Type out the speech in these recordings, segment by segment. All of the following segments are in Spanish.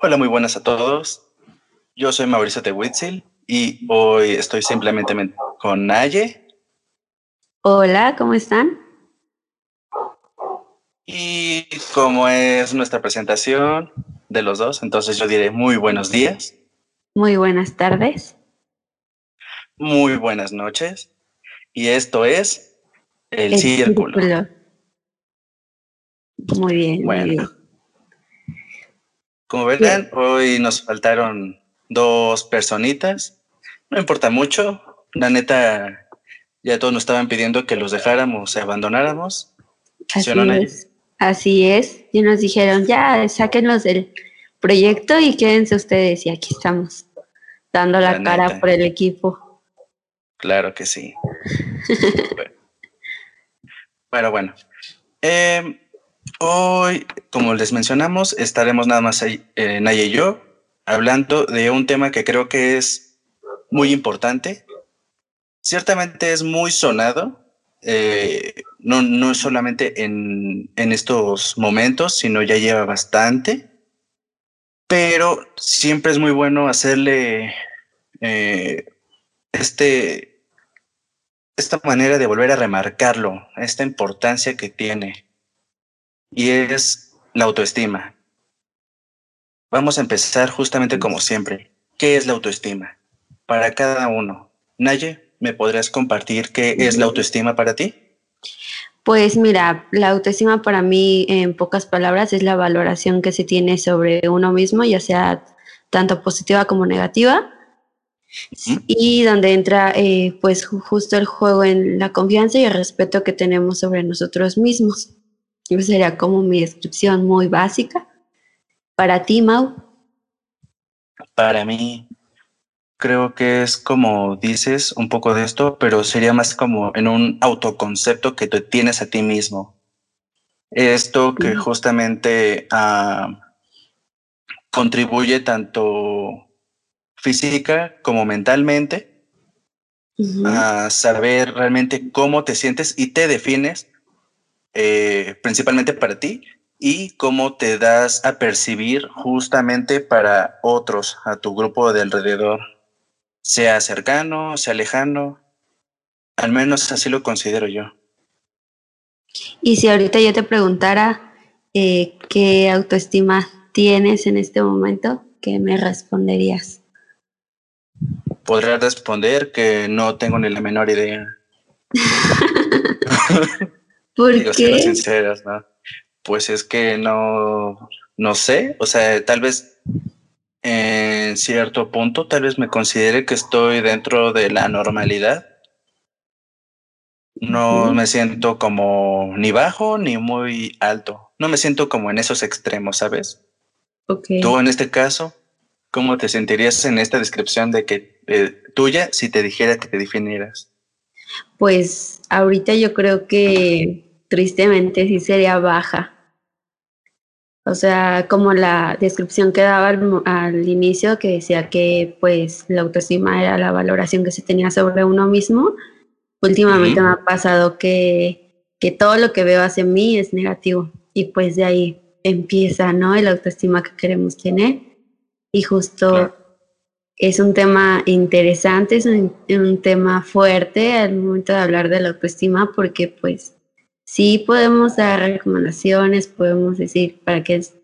Hola, muy buenas a todos. Yo soy Mauricio de Witzel y hoy estoy simplemente con Naye. Hola, ¿cómo están? Y como es nuestra presentación de los dos, entonces yo diré muy buenos días. Muy buenas tardes. Muy buenas noches. Y esto es El, círculo. Muy bien. Bueno. Muy bien. Como verán, hoy nos faltaron dos personitas. No importa mucho. La neta, ya todos nos estaban pidiendo que los dejáramos y abandonáramos. Así es. Así es. Y nos dijeron, ya, sáquenlos del proyecto y quédense ustedes. Y aquí estamos, dando la, cara por el equipo. Claro que sí. bueno. bueno, em, hoy, como les mencionamos, estaremos nada más ahí, eh, Naya y yo hablando de un tema que creo que es muy importante. Ciertamente es muy sonado, eh, no, no solamente en, en, estos momentos, sino ya lleva bastante, pero siempre es muy bueno hacerle eh, este, esta manera de volver a remarcarlo, esta importancia que tiene, y es la autoestima. Vamos a empezar justamente como siempre. ¿Qué es la autoestima? Para cada uno. Naye, ¿me podrías compartir qué es la autoestima para ti? Pues mira, la autoestima para mí, en pocas palabras, es la valoración que se tiene sobre uno mismo, ya sea tanto positiva como negativa. Y donde entra eh, pues justo el juego en la confianza y el respeto que tenemos sobre nosotros mismos. Esa sería como mi descripción muy básica. Para ti, Mau. Para mí, creo que es como dices un poco de esto, pero sería más como en un autoconcepto que tú tienes a ti mismo. Esto que justamente ah, contribuye tanto física como mentalmente a saber realmente cómo te sientes y te defines eh, principalmente para ti y cómo te das a percibir justamente para otros, a tu grupo de alrededor, sea cercano, sea lejano, al menos así lo considero yo. Y si ahorita yo te preguntara eh, qué autoestima tienes en este momento, ¿qué me responderías? Podría responder que no tengo ni la menor idea. ¿Por qué? sinceras, ¿no? Pues es que no, no sé, o sea, tal vez en cierto punto, tal vez me considere que estoy dentro de la normalidad. No me siento como ni bajo ni muy alto. No me siento como en esos extremos, ¿sabes? Okay. Tú en este caso, ¿cómo te sentirías en esta descripción de que eh, tuya si te dijera que te definieras? Pues ahorita yo creo que tristemente sí sería baja. O sea, como la descripción que daba al, inicio, que decía que pues la autoestima era la valoración que se tenía sobre uno mismo, últimamente me ha pasado que, que todo lo que veo hacia mí es negativo y pues de ahí empieza, ¿no? El autoestima que queremos tener y justo es un tema interesante, es un, un tema fuerte al momento de hablar de la autoestima porque pues sí podemos dar recomendaciones, podemos decir para qué es,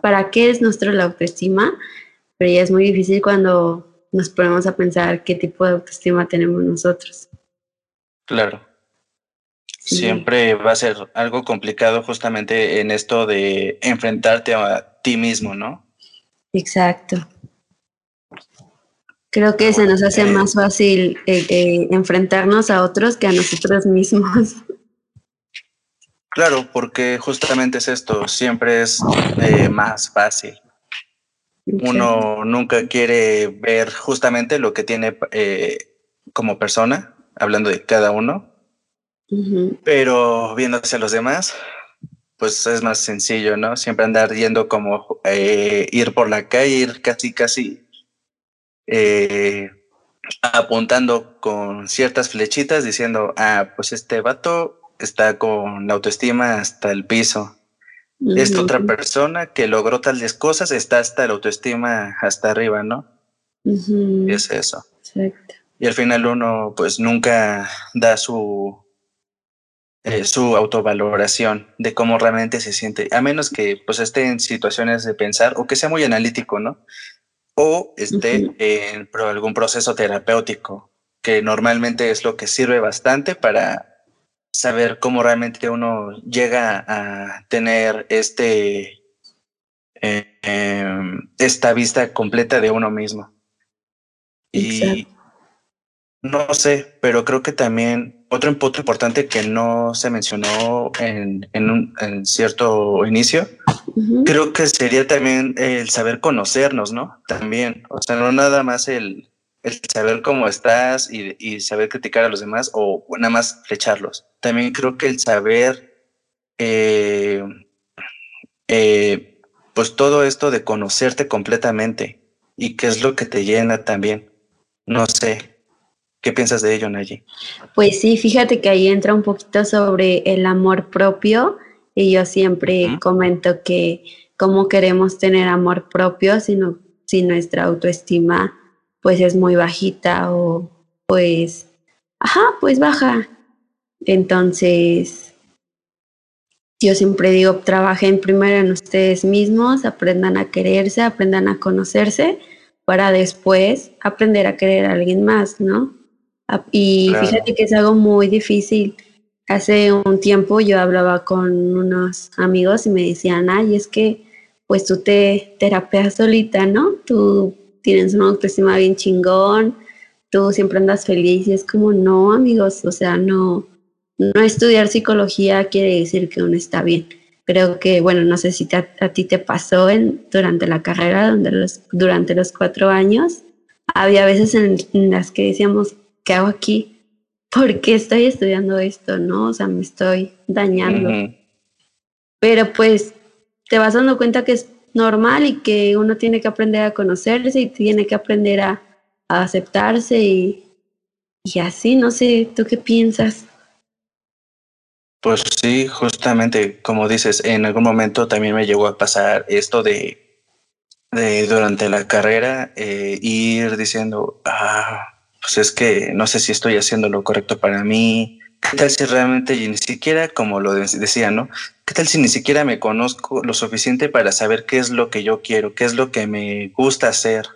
para qué es nuestra la autoestima, pero ya es muy difícil cuando nos ponemos a pensar qué tipo de autoestima tenemos nosotros. Claro. Siempre va a ser algo complicado justamente en esto de enfrentarte a ti mismo, ¿no? Exacto. Creo que se nos hace más fácil eh, eh, enfrentarnos a otros que a nosotros mismos. Claro, porque justamente es esto, siempre es eh, más fácil. Uno nunca quiere ver justamente lo que tiene eh, como persona, hablando de cada uno, pero viendo hacia los demás, pues es más sencillo, ¿no? Siempre andar yendo como eh, ir por la calle, ir casi, casi apuntando con ciertas flechitas diciendo, ah, pues este vato está con la autoestima hasta el piso. esta otra persona que logró tales cosas está hasta la autoestima hasta arriba, ¿no? Es eso. Exacto. Y al final uno pues nunca da su eh, su autovaloración de cómo realmente se siente, a menos que pues esté en situaciones de pensar o que sea muy analítico, ¿no? O esté en algún proceso terapéutico, que normalmente es lo que sirve bastante para saber cómo realmente uno llega a tener este eh, em, esta vista completa de uno mismo. Y no sé, pero creo que también otro punto importante que no se mencionó en, un cierto inicio, creo que sería también el saber conocernos, ¿no? También, o sea, no nada más el, saber cómo estás y, saber criticar a los demás o nada más flecharlos. También creo que el saber, eh, eh, pues todo esto de conocerte completamente y qué es lo que te llena también. No sé, ¿Qué piensas de ello, Nayi? Pues sí, fíjate que ahí entra un poquito sobre el amor propio y yo siempre comento que cómo queremos tener amor propio si, si nuestra autoestima pues es muy bajita o pues, ajá, pues baja. Entonces, yo siempre digo, trabajen primero en ustedes mismos, aprendan a quererse, aprendan a conocerse para después aprender a querer a alguien más, ¿no? Y fíjate que es algo muy difícil. Hace un tiempo yo hablaba con unos amigos y me decían, ay, es que pues tú te terapeas solita, ¿no? Tú tienes una autoestima bien chingón, tú siempre andas feliz y es como, no, amigos, o sea, no, no estudiar psicología quiere decir que uno está bien. Creo que, bueno, no sé si a, ti te pasó en, durante la carrera, donde los, durante los cuatro años, había veces en las que decíamos, ¿qué hago aquí? ¿Por qué estoy estudiando esto? ¿No? O sea, me estoy dañando. Pero pues te vas dando cuenta que es normal y que uno tiene que aprender a conocerse y tiene que aprender a, aceptarse y, y así, no sé, ¿tú qué piensas? Pues sí, justamente como dices, en algún momento también me llegó a pasar esto de, de durante la carrera, eh, ir diciendo, ah, pues es que no sé si estoy haciendo lo correcto para mí. ¿Qué tal si realmente ni siquiera, como lo decía, ¿no? ¿Qué tal si ni siquiera me conozco lo suficiente para saber qué es lo que yo quiero, qué es lo que me gusta hacer?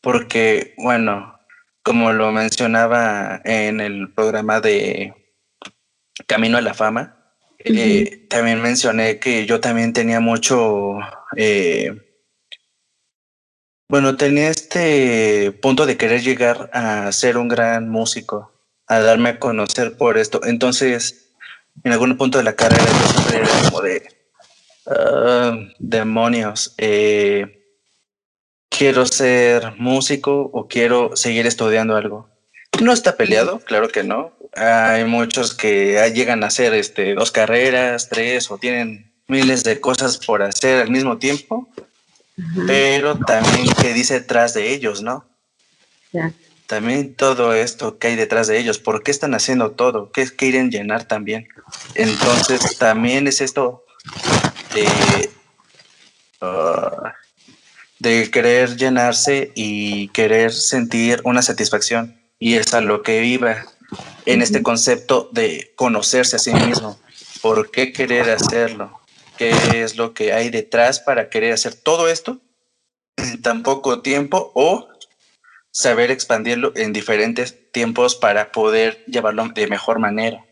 Porque, bueno, como lo mencionaba en el programa de Camino a la Fama, eh, también mencioné que yo también tenía mucho eh, bueno, tenía este punto de querer llegar a ser un gran músico, a darme a conocer por esto. Entonces, en algún punto de la carrera yo siempre era como de ah, demonios. Eh, quiero ser músico o quiero seguir estudiando algo. No está peleado, claro que no. Hay muchos que llegan a hacer este, dos carreras, tres o tienen miles de cosas por hacer al mismo tiempo pero también qué dice detrás de ellos, ¿no? También todo esto que hay detrás de ellos, ¿por qué están haciendo todo? ¿Qué quieren llenar también? Entonces también es esto de, ah, de querer llenarse y querer sentir una satisfacción. Y es a lo que iba en este concepto de conocerse a sí mismo. ¿Por qué querer hacerlo? qué es lo que hay detrás para querer hacer todo esto en tan poco tiempo o saber expandirlo en diferentes tiempos para poder llevarlo de mejor manera.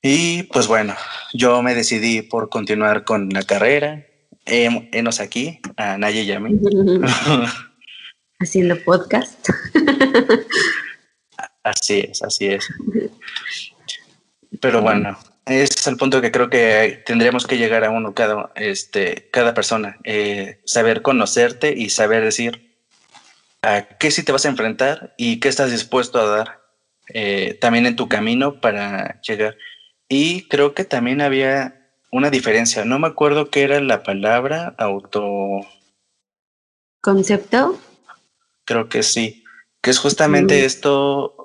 Y pues bueno, yo me decidí por continuar con la carrera. Enos aquí, a Naye y a mí. Haciendo podcast. así es, así es. Pero bueno, ese es el punto que creo que tendríamos que llegar a uno, cada, este, cada persona. Eh, saber conocerte y saber decir a qué sí te vas a enfrentar y qué estás dispuesto a dar eh, también en tu camino para llegar. Y creo que también había una diferencia. No me acuerdo qué era la palabra auto. ¿Concepto? Creo que sí. Que es justamente esto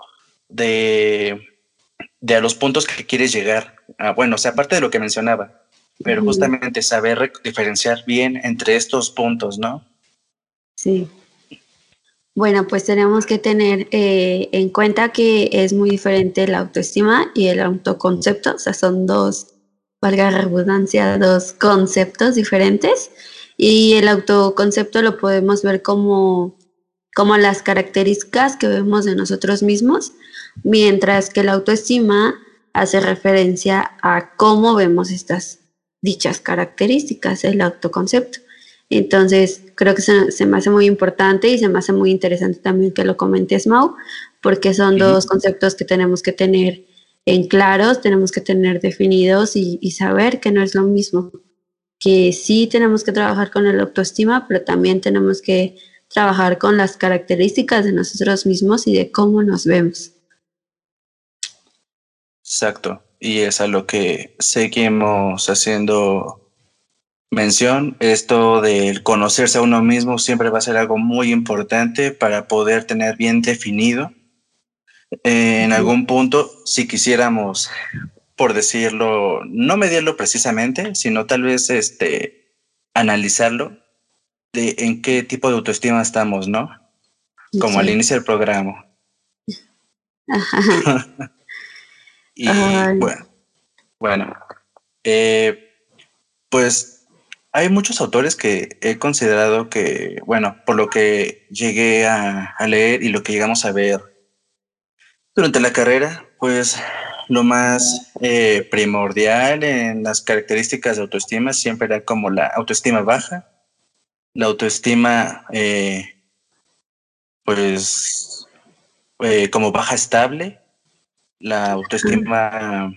de, de a los puntos que quieres llegar Ah, bueno, o sea, aparte de lo que mencionaba, pero justamente saber diferenciar bien entre estos puntos, ¿no? Sí. Bueno, pues tenemos que tener eh, en cuenta que es muy diferente la autoestima y el autoconcepto, o sea, son dos, valga la redundancia, dos conceptos diferentes. Y el autoconcepto lo podemos ver como, como las características que vemos de nosotros mismos, mientras que la autoestima hace referencia a cómo vemos estas dichas características, el autoconcepto. Entonces, creo que se, me hace muy importante y se me hace muy interesante también que lo comentes, Mau, porque son dos conceptos que tenemos que tener en claros, tenemos que tener definidos y, y, saber que no es lo mismo. Que sí tenemos que trabajar con el autoestima, pero también tenemos que trabajar con las características de nosotros mismos y de cómo nos vemos. Exacto. Y es a lo que seguimos haciendo mención, esto del conocerse a uno mismo siempre va a ser algo muy importante para poder tener bien definido. en algún punto, si quisiéramos, por decirlo, no medirlo precisamente, sino tal vez este, analizarlo de en qué tipo de autoestima estamos, ¿no? Como al inicio del programa. y bueno, bueno eh, pues hay muchos autores que he considerado que, bueno, por lo que llegué a, leer y lo que llegamos a ver durante la carrera, pues lo más eh, primordial en las características de autoestima siempre era como la autoestima baja, la autoestima, eh, pues, eh, como baja estable, la autoestima...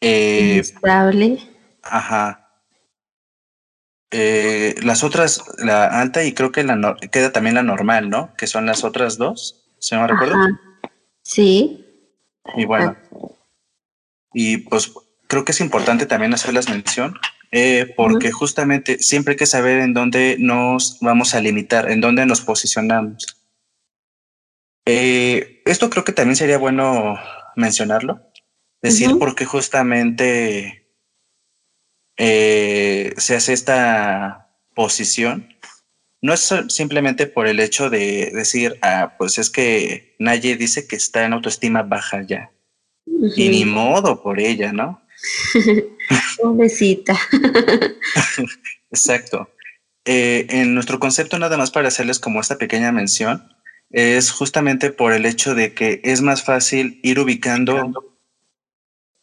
estable. Ajá eh, las otras, la alta y creo que la queda también la normal, ¿no? Que son las otras dos, ¿se me recuerdo? Sí. Y bueno, y pues creo que es importante también hacerlas mención, eh, porque justamente siempre hay que saber en dónde nos vamos a limitar, en dónde nos posicionamos. Eh, esto creo que también sería bueno mencionarlo, decir por qué justamente eh, se hace esta posición, no es simplemente por el hecho de decir, ah, pues es que Naye dice que está en autoestima baja ya. Y ni modo por ella, ¿no? Pobrecita. Exacto. Eh, en nuestro concepto, nada más para hacerles como esta pequeña mención, es justamente por el hecho de que es más fácil ir ubicando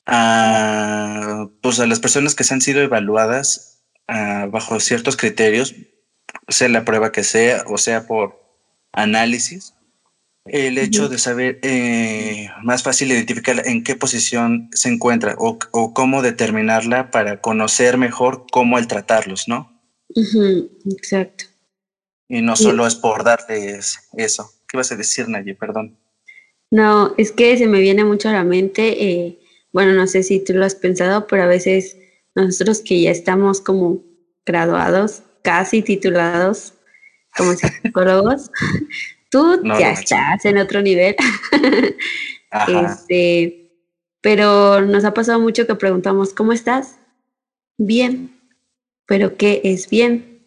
a, pues a las personas que se han sido evaluadas bajo ciertos criterios, sea la prueba que sea o sea por análisis, el hecho de saber eh, más fácil identificar en qué posición se encuentra o, cómo determinarla para conocer mejor cómo el tratarlos, ¿no? exacto. Y no solo es por darles eso. ¿Qué vas a decir, Naye? Perdón. No, es que se me viene mucho a la mente eh, bueno, no sé si tú lo has pensado, pero a veces nosotros que ya estamos como graduados, casi titulados como psicólogos, tú ya estás en otro nivel. Este, pero nos ha pasado mucho que preguntamos, ¿cómo estás? Bien, pero ¿qué es bien?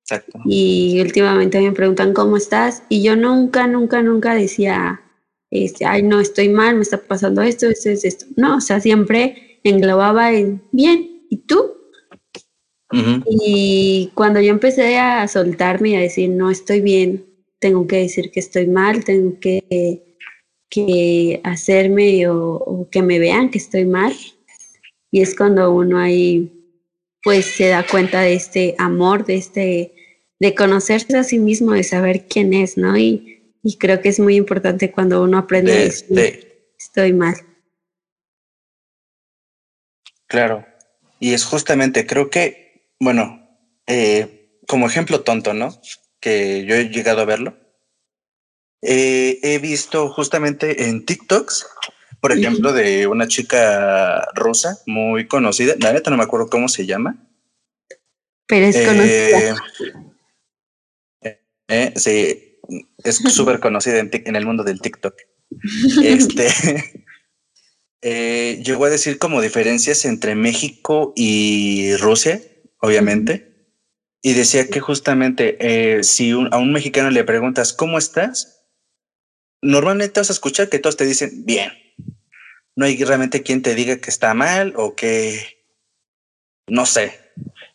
Exacto. Y últimamente me preguntan, ¿cómo estás? Y yo nunca, nunca, nunca decía, este, ay, no, estoy mal, me está pasando esto, esto, es esto. No, o sea, siempre englobaba en bien, ¿y tú? Y cuando yo empecé a soltarme y a decir, no estoy bien, tengo que decir que estoy mal, tengo que, que hacerme o, que me vean que estoy mal. Y es cuando uno ahí pues se da cuenta de este amor, de este, de conocerse a sí mismo, de saber quién es, ¿no? Y, y creo que es muy importante cuando uno aprende a decir, estoy mal. Claro. Y es justamente, creo que, bueno, eh, como ejemplo tonto, ¿no? Que yo he llegado a verlo. Eh, he visto justamente en TikToks, por ejemplo, de una chica rusa muy conocida, la neta no me acuerdo cómo se llama. Pero es conocida. Eh, sí, es súper conocida en, el mundo del TikTok. Este, eh, llegó a decir como diferencias entre México y Rusia, obviamente. Y decía que justamente eh, si a un mexicano le preguntas, ¿cómo estás? Normalmente vas a escuchar que todos te dicen, bien. No hay realmente quien te diga que está mal o que, no sé,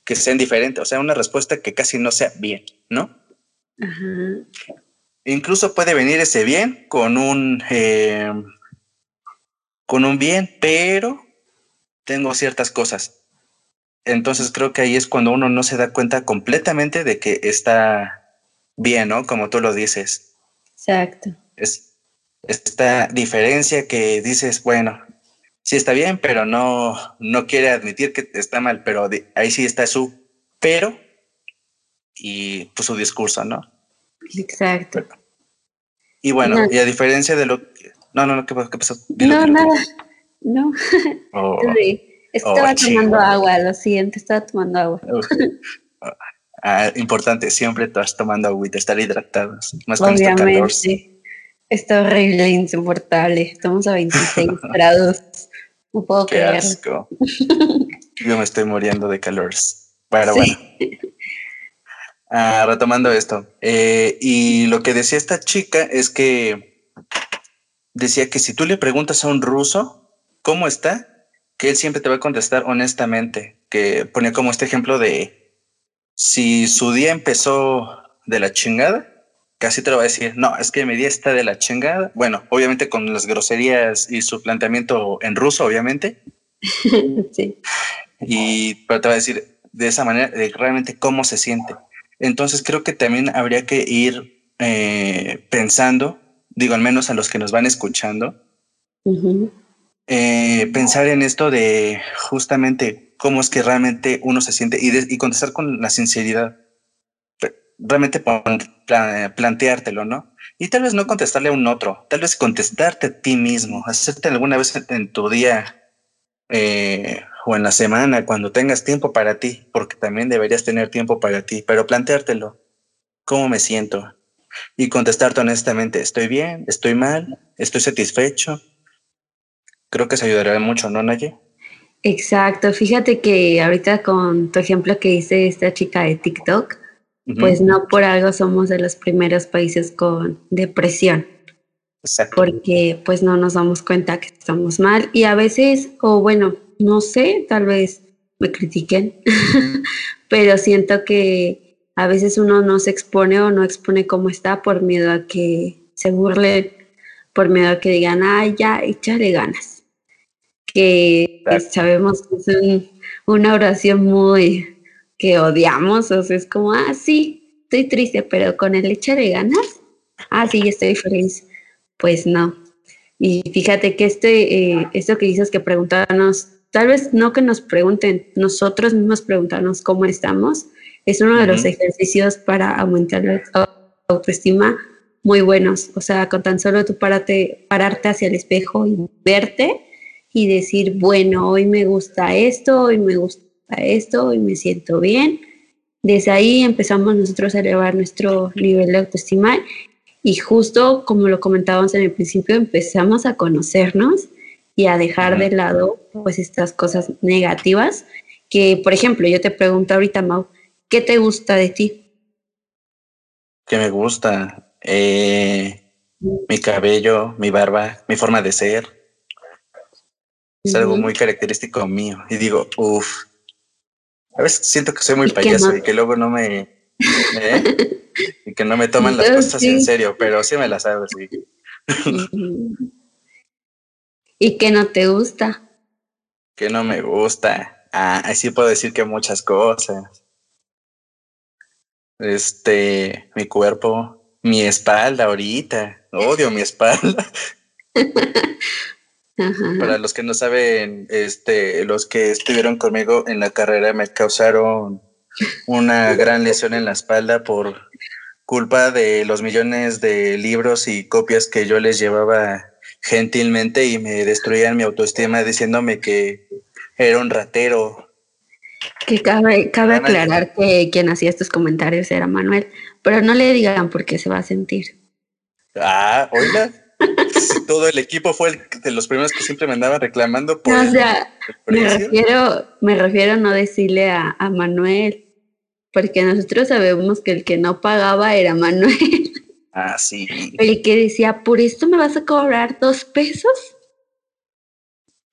que sean diferentes. O sea, una respuesta que casi no sea bien, ¿no? Incluso puede venir ese bien con un, eh, con un bien, pero tengo ciertas cosas. Entonces creo que ahí es cuando uno no se da cuenta completamente de que está bien, ¿no? Como tú lo dices. Exacto. Es esta diferencia que dices, bueno, sí está bien, pero no, no quiere admitir que está mal, pero ahí sí está su pero y pues, su discurso, ¿no? Exacto. Y bueno, y a diferencia de lo que... No, no, no, ¿qué, pasó? no, nada. No. Oh. Estaba tomando agua, lo siento, estaba tomando agua. Ah, importante, siempre estás tomando agua y te estar hidratado. Más este calor. Está horrible, insoportable. Estamos a 26 grados. No puedo Qué asco. Yo me estoy muriendo de calor. Bueno, bueno. Ah, retomando esto. Eh, y lo que decía esta chica es que decía que si tú le preguntas a un ruso cómo está, que él siempre te va a contestar honestamente, que ponía como este ejemplo de si su día empezó de la chingada, casi te lo va a decir, no, es que mi día está de la chingada. Bueno, obviamente con las groserías y su planteamiento en ruso, obviamente. sí. Y pero te va a decir de esa manera de realmente cómo se siente. Entonces creo que también habría que ir eh, pensando, digo al menos a los que nos van escuchando, eh, pensar en esto de justamente cómo es que realmente uno se siente y, contestar con la sinceridad. Realmente planteártelo, ¿no? Y tal vez no contestarle a un otro, tal vez contestarte a ti mismo, hacerte alguna vez en tu día eh, o en la semana, cuando tengas tiempo para ti, porque también deberías tener tiempo para ti, pero planteártelo. ¿Cómo me siento? Y contestarte honestamente, ¿estoy bien? ¿Estoy mal? ¿Estoy satisfecho? creo que se ayudaría mucho, ¿no, Naye? Exacto, fíjate que ahorita con tu ejemplo que dice esta chica de TikTok, pues no por algo somos de los primeros países con depresión. Exacto. Porque pues no nos damos cuenta que estamos mal y a veces, o bueno, no sé, tal vez me critiquen, pero siento que a veces uno no se expone o no expone cómo está por miedo a que se burlen, por miedo a que digan, ay, ya, échale ganas que sabemos que es una oración muy que odiamos, o sea, es como, ah, sí, estoy triste, pero con el de ganas, ah, sí, estoy feliz. Pues no. Y fíjate que este, eh, esto que dices que preguntarnos, tal vez no que nos pregunten, nosotros mismos preguntarnos cómo estamos, es uno de los ejercicios para aumentar la autoestima muy buenos. O sea, con tan solo tú pararte, pararte hacia el espejo y verte, y decir, bueno, hoy me gusta esto, hoy me gusta esto, hoy me siento bien. Desde ahí empezamos nosotros a elevar nuestro nivel de autoestima y justo como lo comentábamos en el principio, empezamos a conocernos y a dejar de lado pues estas cosas negativas que, por ejemplo, yo te pregunto ahorita, Mau, ¿qué te gusta de ti? ¿Qué me gusta? Eh, mi cabello, mi barba, mi forma de ser. Es algo muy característico mío. Y digo, uff, a veces siento que soy muy payaso y que luego no me... ¿eh? y que no me toman las cosas en serio, pero sí me las hago, sí. ¿Y que no te gusta? Que no me gusta. Ah, así puedo decir que muchas cosas. Este, mi cuerpo, mi espalda ahorita. Odio mi espalda. Para los que no saben, este, los que estuvieron conmigo en la carrera me causaron una gran lesión en la espalda por culpa de los millones de libros y copias que yo les llevaba gentilmente y me destruían mi autoestima diciéndome que era un ratero. Que cabe, cabe aclarar que quien hacía estos comentarios era Manuel, pero no le digan porque se va a sentir. Ah, oiga. todo el equipo fue el de los primeros que siempre me andaba reclamando por o sea, me refiero, me refiero a no decirle a, a Manuel, porque nosotros sabemos que el que no pagaba era Manuel. Ah, sí. El que decía, ¿por esto me vas a cobrar dos pesos?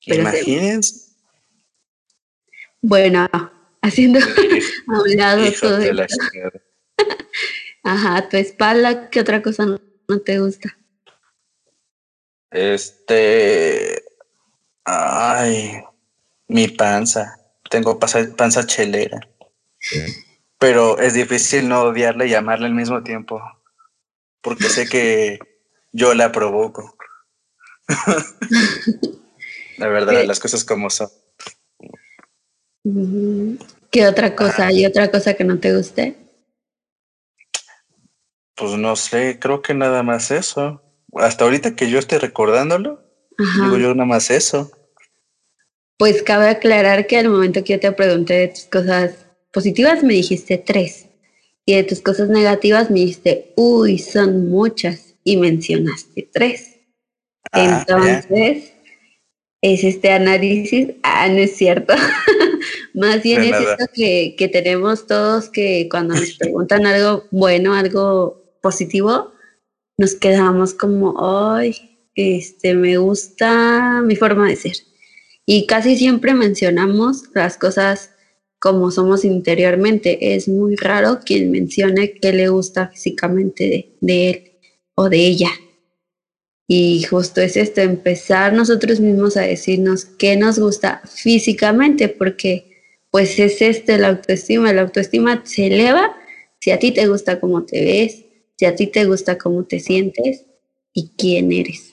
Imagínense. Bueno, haciendo a un lado todo Ajá, tu espalda, ¿qué otra cosa no, te gusta? Este. Ay, mi panza. Tengo panza, chelera. Pero es difícil no odiarla y amarla al mismo tiempo. Porque sé que yo la provoco. la verdad, las cosas como son. ¿Qué otra cosa? ¿Hay otra cosa que no te guste? Pues no sé, creo que nada más eso. Hasta ahorita que yo esté recordándolo, digo yo nada más eso. Pues cabe aclarar que al momento que yo te pregunté de tus cosas positivas me dijiste tres. Y de tus cosas negativas me dijiste, uy, son muchas. Y mencionaste tres. Ah, Entonces, es este análisis. Ah, no es cierto. Más bien es esto que, que tenemos todos que cuando nos preguntan algo bueno, algo positivo, nos quedamos como, ay, este, me gusta mi forma de ser. Y casi siempre mencionamos las cosas como somos interiormente. Es muy raro quien mencione que le gusta físicamente de, él o de ella. Y justo es esto, empezar nosotros mismos a decirnos qué nos gusta físicamente, porque pues es este la autoestima. La autoestima se eleva si a ti te gusta cómo te ves, si a ti te gusta cómo te sientes y quién eres.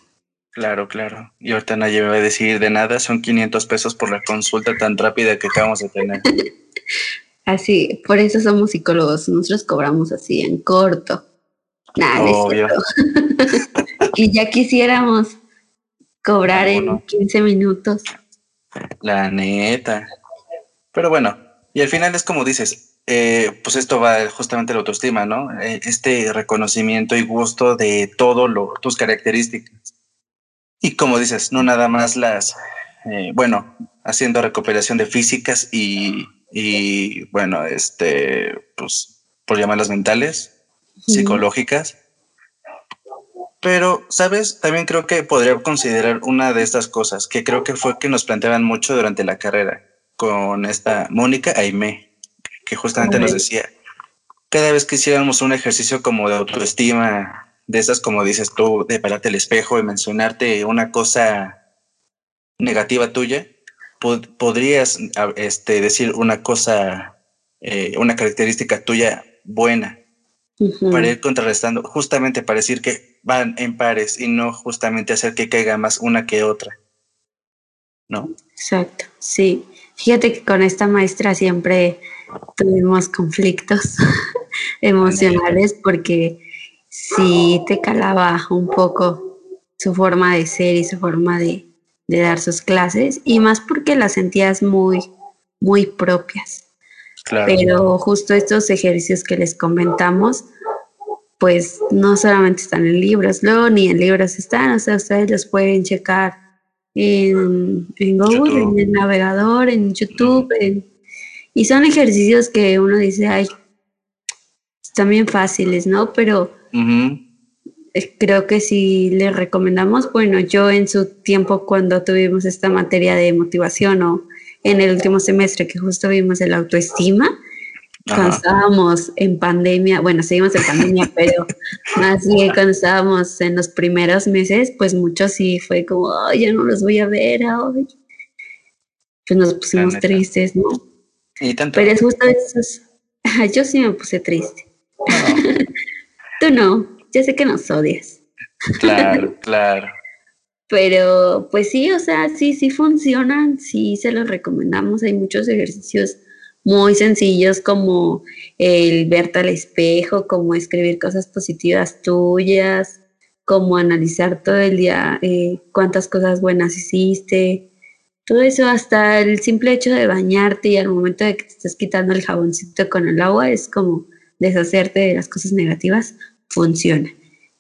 Claro, claro. Y ahorita nadie me va a decir de nada, son 500 pesos por la consulta tan rápida que acabamos de tener. así, por eso somos psicólogos, nosotros cobramos así en corto. Nada, Obvio. y ya quisiéramos cobrar en 15 minutos. La neta. Pero bueno, y al final es como dices, eh, pues esto va justamente a la autoestima, ¿no? Eh, este reconocimiento y gusto de todo lo, tus características. Y como dices, no nada más las, eh, bueno, haciendo recuperación de físicas y, y, bueno, este, pues, por llamarlas mentales, psicológicas. Pero, ¿sabes? También creo que podría considerar una de estas cosas que creo que fue que nos planteaban mucho durante la carrera con esta Mónica Aimé que justamente nos decía, cada vez que hiciéramos un ejercicio como de autoestima, de esas como dices tú, de pararte el espejo y mencionarte una cosa negativa tuya, podrías este, decir una cosa, eh, una característica tuya buena, para ir contrarrestando, justamente para decir que van en pares y no justamente hacer que caiga más una que otra. ¿No? Exacto, sí. Fíjate que con esta maestra siempre tuvimos conflictos emocionales porque sí te calaba un poco su forma de ser y su forma de, dar sus clases y más porque las sentías muy, muy propias. Pero justo estos ejercicios que les comentamos, pues no solamente están en libros, luego ni en libros están, o sea, ustedes los pueden checar en, en Google, en el navegador, en YouTube, en y son ejercicios que uno dice, ay, están bien fáciles, ¿no? Pero creo que si le recomendamos, bueno, yo en su tiempo cuando tuvimos esta materia de motivación o en el último semestre que justo vimos el autoestima, cuando estábamos en pandemia, bueno, seguimos en pandemia, pero más bien cuando estábamos en los primeros meses, pues muchos sí fue como, ay, ya no los voy a ver, ay. Pues nos pusimos tristes, ¿no? Pero es justo eso. Yo sí me puse triste. Tú no, ya sé que nos odias. Claro, claro. Pero pues sí, o sea, sí, sí funcionan, sí se los recomendamos. Hay muchos ejercicios muy sencillos como el verte al espejo, como escribir cosas positivas tuyas, como analizar todo el día eh, cuántas cosas buenas hiciste, todo eso, hasta el simple hecho de bañarte y al momento de que te estás quitando el jaboncito con el agua, es como deshacerte de las cosas negativas, funciona.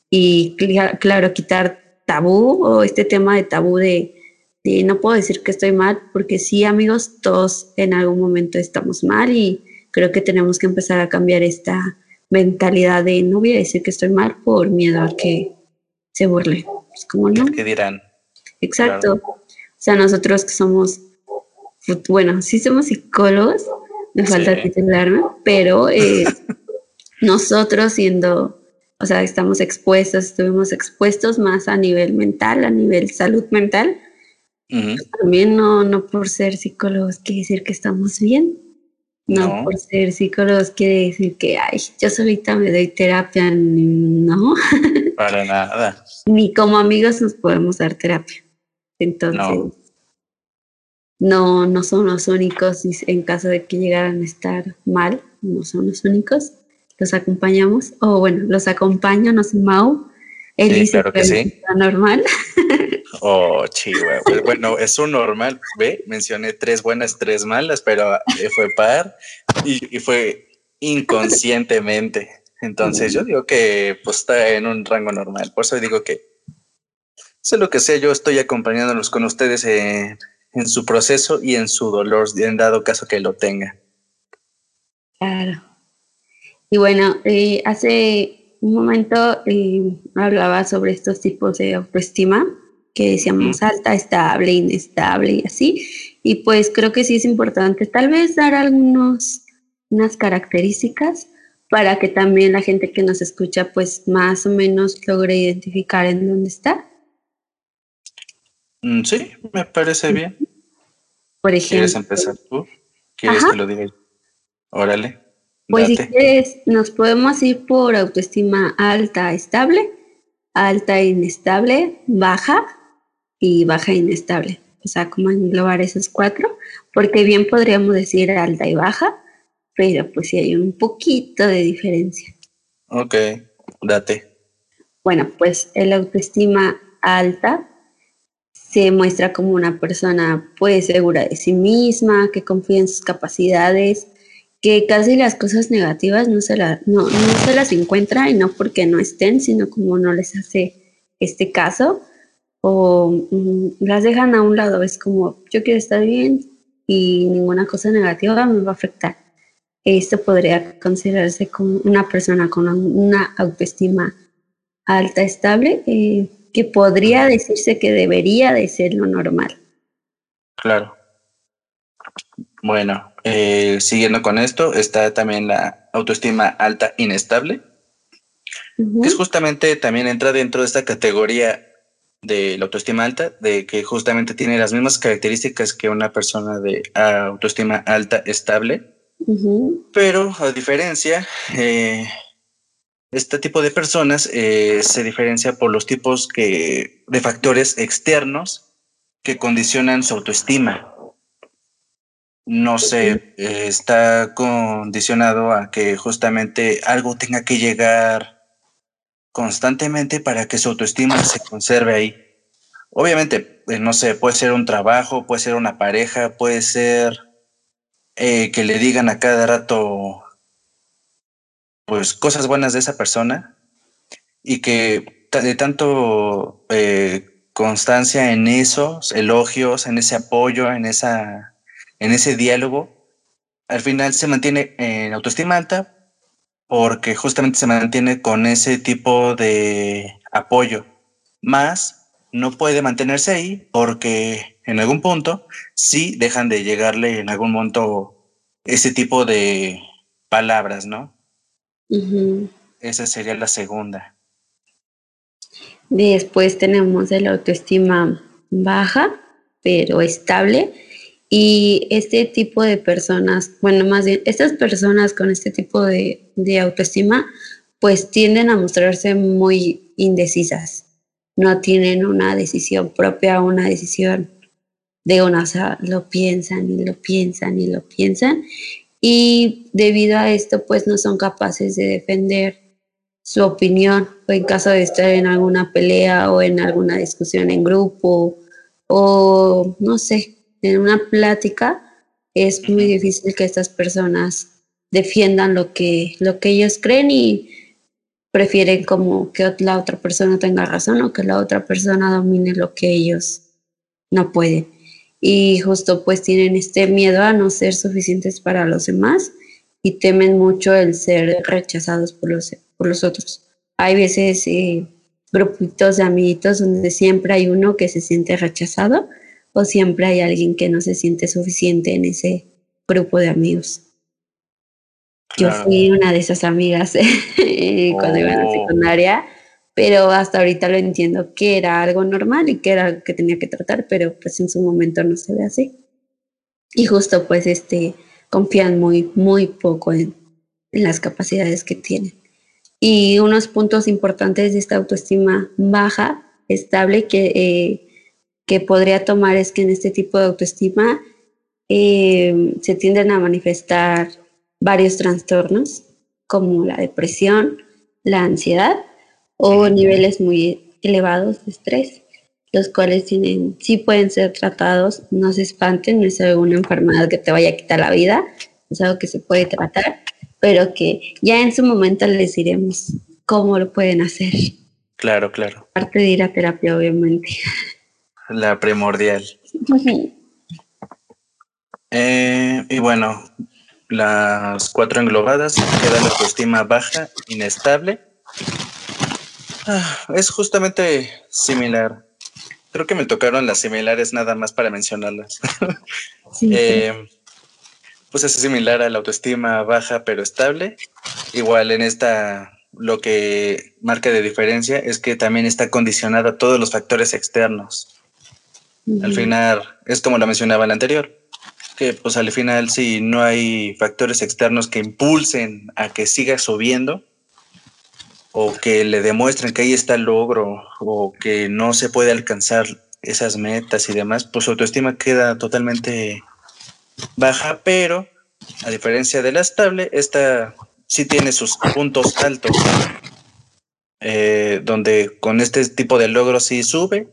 Y claro, quitar tabú o este tema de tabú de, de no puedo decir que estoy mal, porque sí, amigos, todos en algún momento estamos mal y creo que tenemos que empezar a cambiar esta mentalidad de no voy a decir que estoy mal por miedo a que se burle. Pues, ¿Cómo no? ¿Qué dirán? Exacto. O sea, nosotros que somos, bueno, sí somos psicólogos, me falta titularme, pero eh, nosotros siendo, o sea, estamos expuestos, estuvimos expuestos más a nivel mental, a nivel salud mental. También no, no por ser psicólogos quiere decir que estamos bien. No, por ser psicólogos quiere decir que, ay, yo solita me doy terapia, no. Para nada. Ni como amigos nos podemos dar terapia. Entonces, no, no, son los únicos en caso de que llegaran a estar mal, no son los únicos. Los acompañamos, o bueno, los acompaño, no sé, Mau. Él dice que, sí. está normal. Oh, chihuahua. Pues, bueno, es un normal, ve, mencioné tres buenas, tres malas, pero eh, fue par y, fue inconscientemente. Entonces yo digo que pues está en un rango normal. Por eso digo que sé lo que sea, yo estoy acompañándolos con ustedes en, su proceso y en su dolor, en dado caso que lo tenga. Claro. Y bueno, eh, hace un momento eh, hablaba sobre estos tipos de autoestima que decíamos alta, estable, inestable y así. Y pues creo que sí es importante tal vez dar algunos, unas características para que también la gente que nos escucha pues más o menos logre identificar en dónde está. Mm, sí, me parece bien. Por ejemplo. ¿Quieres empezar tú? ¿Quieres que lo diga? Órale. Pues si quieres, nos podemos ir por autoestima alta, estable, alta, inestable, baja, y baja inestable. O sea, como englobar esos cuatro, porque bien podríamos decir alta y baja, pero pues sí hay un poquito de diferencia. Ok, date. Bueno, pues el autoestima alta se muestra como una persona pues segura de sí misma, que confía en sus capacidades, que casi las cosas negativas no se, la, no, no se las encuentra y no porque no estén, sino como no les hace este caso o mm, las dejan a un lado. Es como, yo quiero estar bien y ninguna cosa negativa me va a afectar. Esto podría considerarse como una persona con una autoestima alta, estable, eh, que podría decirse que debería de ser lo normal. Claro. Bueno, eh, siguiendo con esto, está también la autoestima alta inestable, que es justamente también entra dentro de esta categoría de la autoestima alta, de que justamente tiene las mismas características que una persona de autoestima alta estable, pero a diferencia, eh, este tipo de personas eh, se diferencia por los tipos que, de factores externos que condicionan su autoestima. No sé, eh, está condicionado a que justamente algo tenga que llegar constantemente para que su autoestima se conserve ahí. Obviamente, eh, no sé, puede ser un trabajo, puede ser una pareja, puede ser eh, que le digan a cada rato, pues, cosas buenas de esa persona y que de tanto eh, constancia en esos elogios, en ese apoyo, en, esa, en ese diálogo, al final se mantiene en autoestima alta, porque justamente se mantiene con ese tipo de apoyo. Más no puede mantenerse ahí porque en algún punto sí dejan de llegarle en algún momento ese tipo de palabras, ¿no? Esa sería la segunda. Después tenemos el autoestima baja, pero estable, y este tipo de personas, bueno, más bien, estas personas con este tipo de, autoestima, pues tienden a mostrarse muy indecisas. No tienen una decisión propia, una decisión de una, o lo piensan y lo piensan y lo piensan. Y debido a esto, pues no son capaces de defender su opinión o en caso de estar en alguna pelea o en alguna discusión en grupo o no sé, en una plática es muy difícil que estas personas defiendan lo que, lo que ellos creen y prefieren como que la otra persona tenga razón o que la otra persona domine lo que ellos no pueden. Y justo pues tienen este miedo a no ser suficientes para los demás y temen mucho el ser rechazados por los, por los otros. Hay veces eh, grupitos de amiguitos donde siempre hay uno que se siente rechazado o siempre hay alguien que no se siente suficiente en ese grupo de amigos. Yo fui una de esas amigas cuando iba a la oh. secundaria, pero hasta ahorita lo entiendo que era algo normal y que era algo que tenía que tratar, pero pues en su momento no se ve así. Y justo pues este confían muy, muy poco en, en las capacidades que tienen. Y unos puntos importantes de esta autoestima baja, estable, que, eh, que podría tomar es que en este tipo de autoestima eh, se tienden a manifestar varios trastornos como la depresión, la ansiedad o niveles muy elevados de estrés, los cuales tienen, sí pueden ser tratados, no se espanten, no es alguna enfermedad que te vaya a quitar la vida, es algo que se puede tratar, pero que ya en su momento les diremos cómo lo pueden hacer. Claro, claro. Aparte de ir a terapia, obviamente. La primordial. Eh, y bueno, las cuatro englobadas queda la autoestima baja, inestable. Ah, es justamente similar. Creo que me tocaron las similares nada más para mencionarlas. Eh, pues es similar a la autoestima baja pero estable. Igual en esta lo que marca de diferencia es que también está condicionada a todos los factores externos. Al final, es como lo mencionaba el anterior, que pues al final si no hay factores externos que impulsen a que siga subiendo o que le demuestren que ahí está el logro o que no se puede alcanzar esas metas y demás, pues su autoestima queda totalmente baja, pero a diferencia de la estable, esta sí tiene sus puntos altos, eh, donde con este tipo de logros sí sube,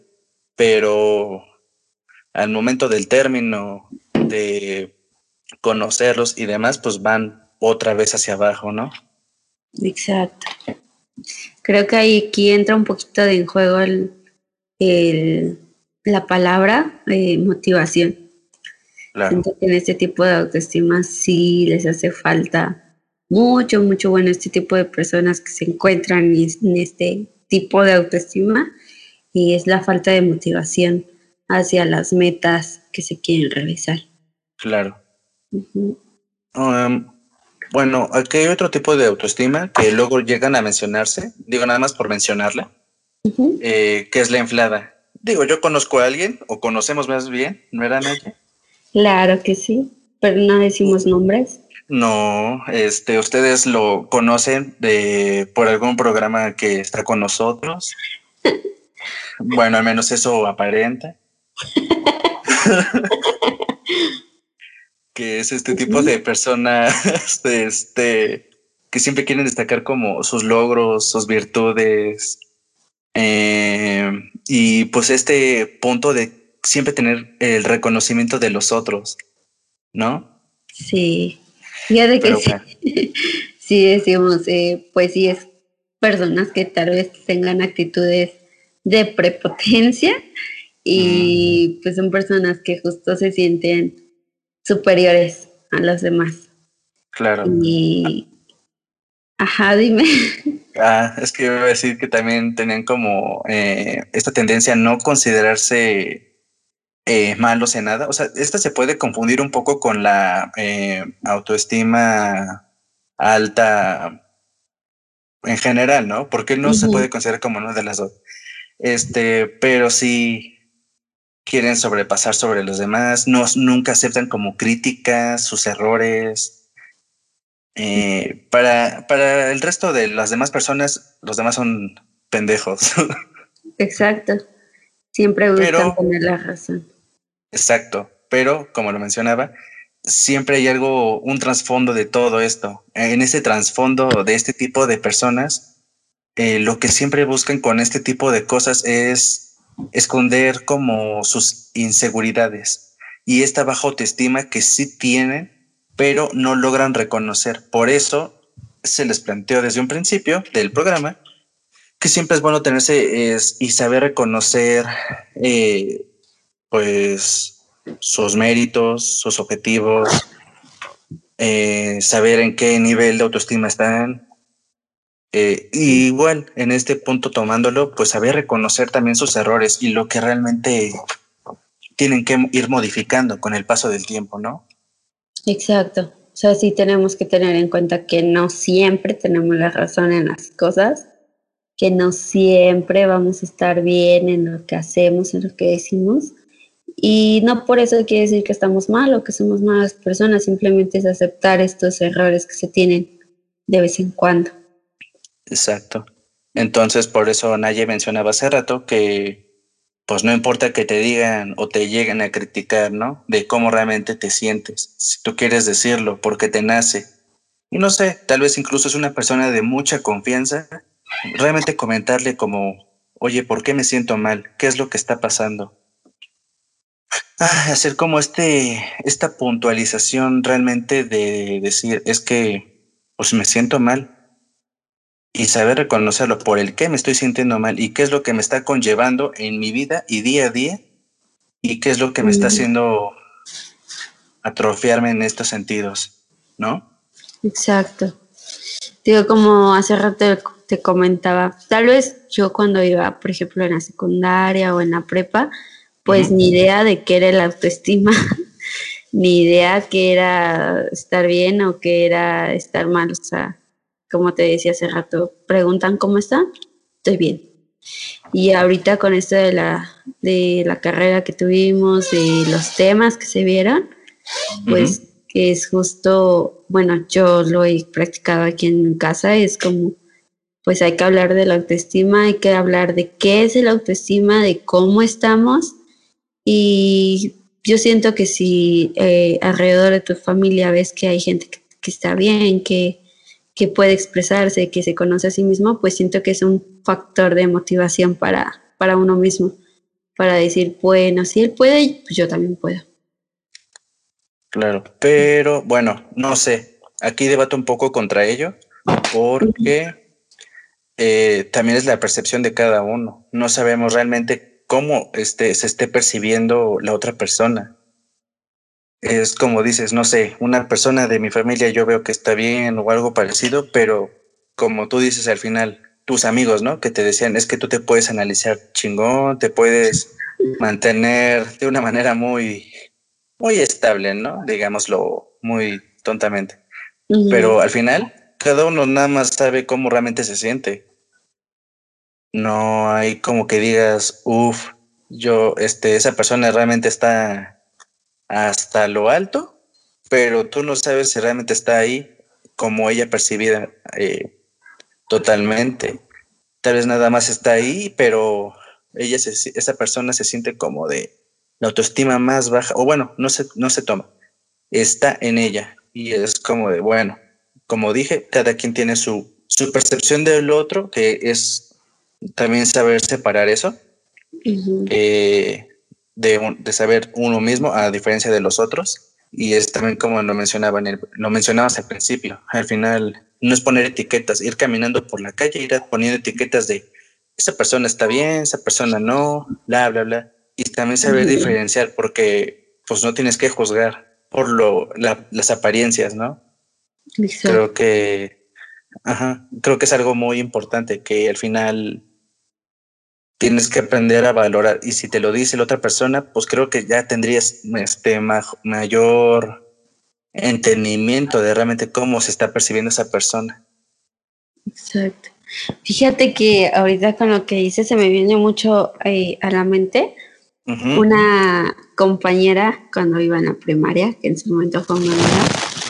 pero al momento del término de conocerlos y demás, pues van otra vez hacia abajo, ¿no? Exacto. Creo que ahí aquí entra un poquito de en juego el, la palabra eh, motivación. Claro. en este tipo de autoestima sí les hace falta mucho, mucho bueno este tipo de personas que se encuentran en este tipo de autoestima y es la falta de motivación hacia las metas que se quieren realizar. Claro. Um, bueno, aquí hay otro tipo de autoestima que luego llegan a mencionarse, digo nada más por mencionarla, eh, que es la inflada. Digo, yo conozco a alguien, o conocemos más bien, ¿no era nadie? Claro que sí, pero no decimos nombres. No, este, ustedes lo conocen de por algún programa que está con nosotros. bueno, al menos eso aparenta. que es este tipo de personas este, que siempre quieren destacar como sus logros, sus virtudes. Eh, y pues este punto de siempre tener el reconocimiento de los otros, ¿no? Sí, ya de que sí, sí, decimos, eh, pues sí es personas que tal vez tengan actitudes de prepotencia y mm. pues son personas que justo se sienten superiores a los demás. Claro. Y... Ajá, dime. Ah, es que iba a decir que también tenían como eh, esta tendencia a no considerarse eh, malos en nada. O sea, esta se puede confundir un poco con la eh, autoestima alta en general, ¿no? Porque no se puede considerar como una de las dos. Este, pero sí quieren sobrepasar sobre los demás, no, nunca aceptan como críticas sus errores. Eh, para, para el resto de las demás personas, los demás son pendejos. Exacto. Siempre buscan tener la razón. Exacto. Pero, como lo mencionaba, siempre hay algo, un trasfondo de todo esto. En ese trasfondo de este tipo de personas, eh, lo que siempre buscan con este tipo de cosas es esconder como sus inseguridades y esta baja autoestima que sí tienen, pero no logran reconocer. Por eso se les planteó desde un principio del programa que siempre es bueno tenerse es, y saber reconocer, eh, pues, sus méritos, sus objetivos, eh, saber en qué nivel de autoestima están. Eh, y igual, en este punto tomándolo, pues saber reconocer también sus errores y lo que realmente tienen que ir modificando con el paso del tiempo, ¿no? Exacto. O sea, sí tenemos que tener en cuenta que no siempre tenemos la razón en las cosas que no siempre vamos a estar bien en lo que hacemos, en lo que decimos. Y no por eso quiere decir que estamos mal o que somos malas personas, simplemente es aceptar estos errores que se tienen de vez en cuando. Exacto. Entonces, por eso Naye mencionaba hace rato que, pues no importa que te digan o te lleguen a criticar, ¿no? De cómo realmente te sientes. Si tú quieres decirlo, porque te nace. Y no sé, tal vez incluso es una persona de mucha confianza realmente comentarle como, oye, ¿por qué me siento mal? ¿Qué es lo que está pasando? Ah, hacer como este, esta puntualización realmente de decir, es que, pues me siento mal. Y saber reconocerlo por el qué me estoy sintiendo mal y qué es lo que me está conllevando en mi vida y día a día y qué es lo que me está haciendo atrofiarme en estos sentidos, ¿no? Exacto. Digo, como hace rato te comentaba, tal vez yo cuando iba, por ejemplo, en la secundaria o en la prepa, pues ni idea de qué era la autoestima, ni idea qué era estar bien o qué era estar mal. O sea, como te decía hace rato, preguntan cómo está, estoy bien. Y ahorita con esto de la, de la carrera que tuvimos, de los temas que se vieron, pues que es justo, bueno, yo lo he practicado aquí en casa, es como pues hay que hablar de la autoestima, hay que hablar de qué es el autoestima, de cómo estamos. Y yo siento que si eh, alrededor de tu familia ves que hay gente que, está bien, que, que, puede expresarse, que se conoce a sí mismo, pues siento que es un factor de motivación para, para uno mismo, para decir, bueno, si él puede, pues yo también puedo. Claro, pero bueno, no sé, aquí debato un poco contra ello, porque eh, también es la percepción de cada uno. No sabemos realmente cómo este, se esté percibiendo la otra persona. Es como dices, no sé, una persona de mi familia yo veo que está bien o algo parecido, pero como tú dices al final, tus amigos, ¿no? Que te decían, es que tú te puedes analizar chingón, te puedes mantener de una manera muy, muy estable, ¿no? Digámoslo muy tontamente. Pero al final, cada uno nada más sabe cómo realmente se siente no hay como que digas, uff, yo, este, esa persona realmente está hasta lo alto, pero tú no sabes si realmente está ahí como ella percibida eh, totalmente. Tal vez nada más está ahí, pero ella esa persona se siente como de la autoestima más baja, o bueno, no se, no se toma, está en ella. Y es como de, bueno, como dije, cada quien tiene su, su percepción del otro, que es también saber separar eso, eh, de, de, saber uno mismo a diferencia de los otros. Y es también como lo, mencionaba lo mencionabas al principio, al final no es poner etiquetas, ir caminando por la calle, ir poniendo etiquetas de esa persona está bien, esa persona no, bla, bla, bla. Y también saber diferenciar porque pues no tienes que juzgar por lo, las apariencias, ¿no? Creo que, ajá, creo que es algo muy importante que al final tienes que aprender a valorar. Y si te lo dice la otra persona, pues creo que ya tendrías este mayor entendimiento de realmente cómo se está percibiendo esa persona. Exacto. Fíjate que ahorita con lo que dices se me viene mucho eh, a la mente una compañera cuando iba en la primaria, que en su momento fue una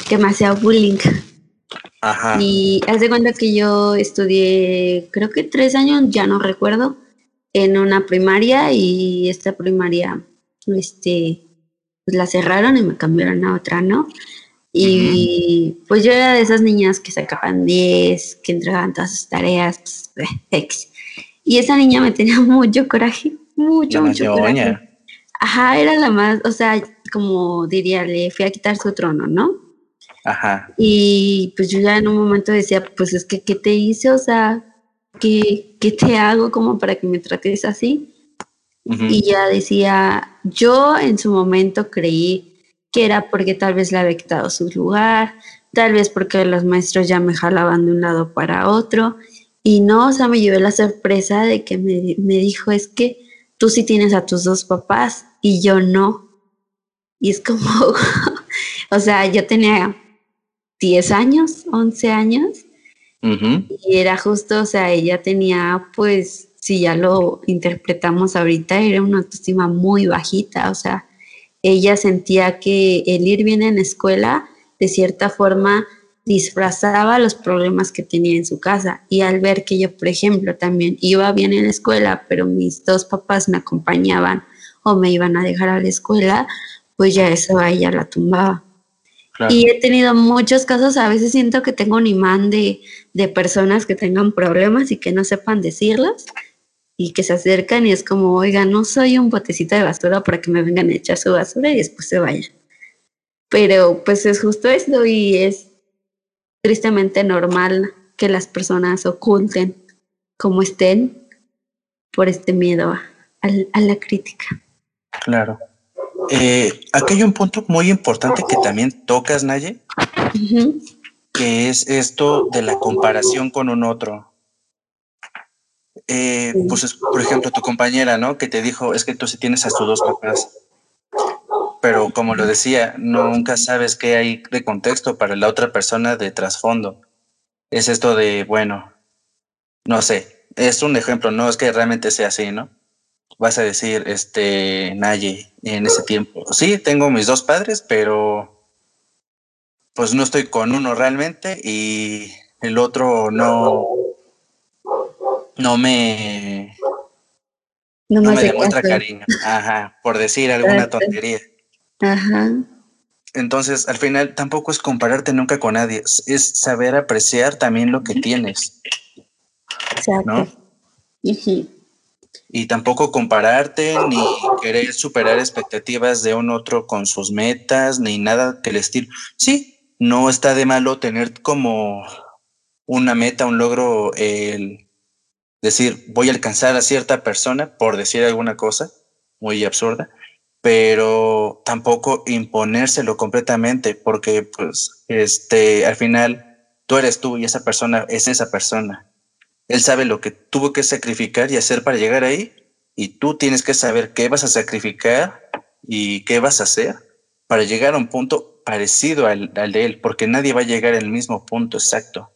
que me hacía bullying. Ajá. Y hace cuenta que yo estudié, creo que tres años, ya no recuerdo, en una primaria y esta primaria, este, pues la cerraron y me cambiaron a otra, ¿no? Y pues yo era de esas niñas que sacaban 10, que entregaban todas sus tareas, pues, ex. Y esa niña me tenía mucho coraje, mucho, mucho coraje. Ajá, era la más, o sea, como diría, le fui a quitar su trono, ¿no? Ajá. Y pues yo ya en un momento decía, pues es que, ¿qué te hice? O sea, ¿qué, ¿qué te hago como para que me trates así? Y ya decía, yo en su momento creí que era porque tal vez le había quitado su lugar, tal vez porque los maestros ya me jalaban de un lado para otro. Y no, o sea, me llevé la sorpresa de que me, me dijo, es que tú sí tienes a tus dos papás y yo no. Y es como, o sea, yo tenía 10 años, 11 años, y era justo, o sea, ella tenía, pues, si ya lo interpretamos ahorita, era una autoestima muy bajita, o sea, ella sentía que el ir bien en la escuela, de cierta forma, disfrazaba los problemas que tenía en su casa. Y al ver que yo, por ejemplo, también iba bien en la escuela, pero mis dos papás me acompañaban o me iban a dejar a la escuela, pues ya eso a ella la tumbaba. Y he tenido muchos casos, a veces siento que tengo un imán de, de personas que tengan problemas y que no sepan decirlos y que se acercan y es como, oiga, no soy un botecito de basura para que me vengan a echar su basura y después se vayan. Pero pues es justo esto y es tristemente normal que las personas oculten como estén por este miedo a la crítica. Claro. Eh, aquí hay un punto muy importante que también tocas, Naye, que es esto de la comparación con un otro. Eh, pues, por ejemplo, tu compañera, ¿no? Que te dijo, es que tú sí tienes a tus dos papás. Pero como lo decía, nunca sabes qué hay de contexto para la otra persona de trasfondo. Es esto de, bueno, no sé, es un ejemplo, no es que realmente sea así, ¿no? vas a decir, este, Naye, en ese tiempo, sí, tengo mis dos padres, pero pues no estoy con uno realmente y el otro no, no me, no, me demuestra cariño, ajá, por decir alguna tontería. Ajá. Entonces, al final, tampoco es compararte nunca con nadie, es saber apreciar también lo que tienes. Exacto. ¿no? Y tampoco compararte ni querer superar expectativas de un otro con sus metas ni nada que el estilo. Sí, no está de malo tener como una meta, un logro, el decir voy a alcanzar a cierta persona por decir alguna cosa muy absurda, pero tampoco imponérselo completamente porque pues este al final tú eres tú y esa persona es esa persona él sabe lo que tuvo que sacrificar y hacer para llegar ahí y tú tienes que saber qué vas a sacrificar y qué vas a hacer para llegar a un punto parecido al, de él, porque nadie va a llegar al mismo punto exacto.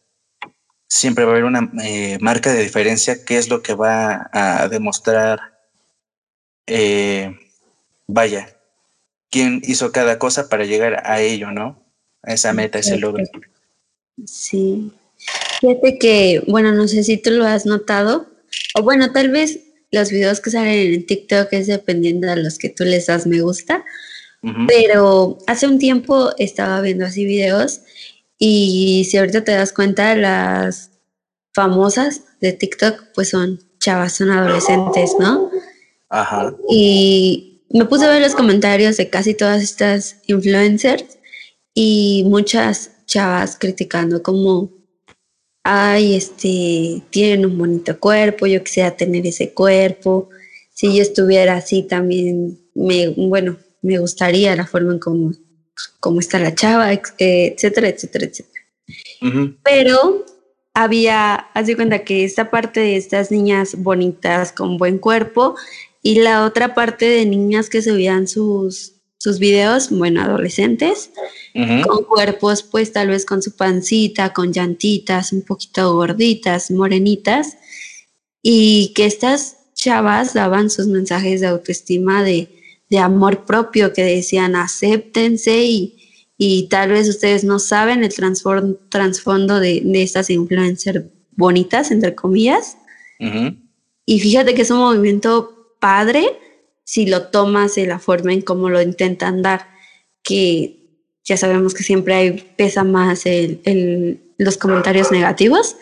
Siempre va a haber una eh, marca de diferencia que es lo que va a demostrar, eh, vaya, quién hizo cada cosa para llegar a ello, ¿no? A esa meta, ese logro. Sí, Fíjate que, bueno, no sé si tú lo has notado, o bueno, tal vez los videos que salen en TikTok es dependiendo de los que tú les das me gusta, pero hace un tiempo estaba viendo así videos y si ahorita te das cuenta, las famosas de TikTok pues son chavas, son adolescentes, ¿no? Ajá. Y me puse a ver los comentarios de casi todas estas influencers y muchas chavas criticando como ay, este, tienen un bonito cuerpo, yo quisiera tener ese cuerpo, si yo estuviera así también, me, bueno, me gustaría la forma en cómo, cómo está la chava, etcétera, etcétera, etcétera. Pero había, haz de cuenta que esta parte de estas niñas bonitas con buen cuerpo y la otra parte de niñas que subían sus, sus videos, bueno, adolescentes, con cuerpos pues tal vez con su pancita, con llantitas, un poquito gorditas, morenitas, y que estas chavas daban sus mensajes de autoestima, de, amor propio, que decían acéptense y, y, tal vez ustedes no saben el trasfondo de, de, estas influencers bonitas, entre comillas. Y fíjate que es un movimiento padre si lo tomas de la forma en cómo lo intentan dar, que ya sabemos que siempre hay, pesa más el, los comentarios negativos,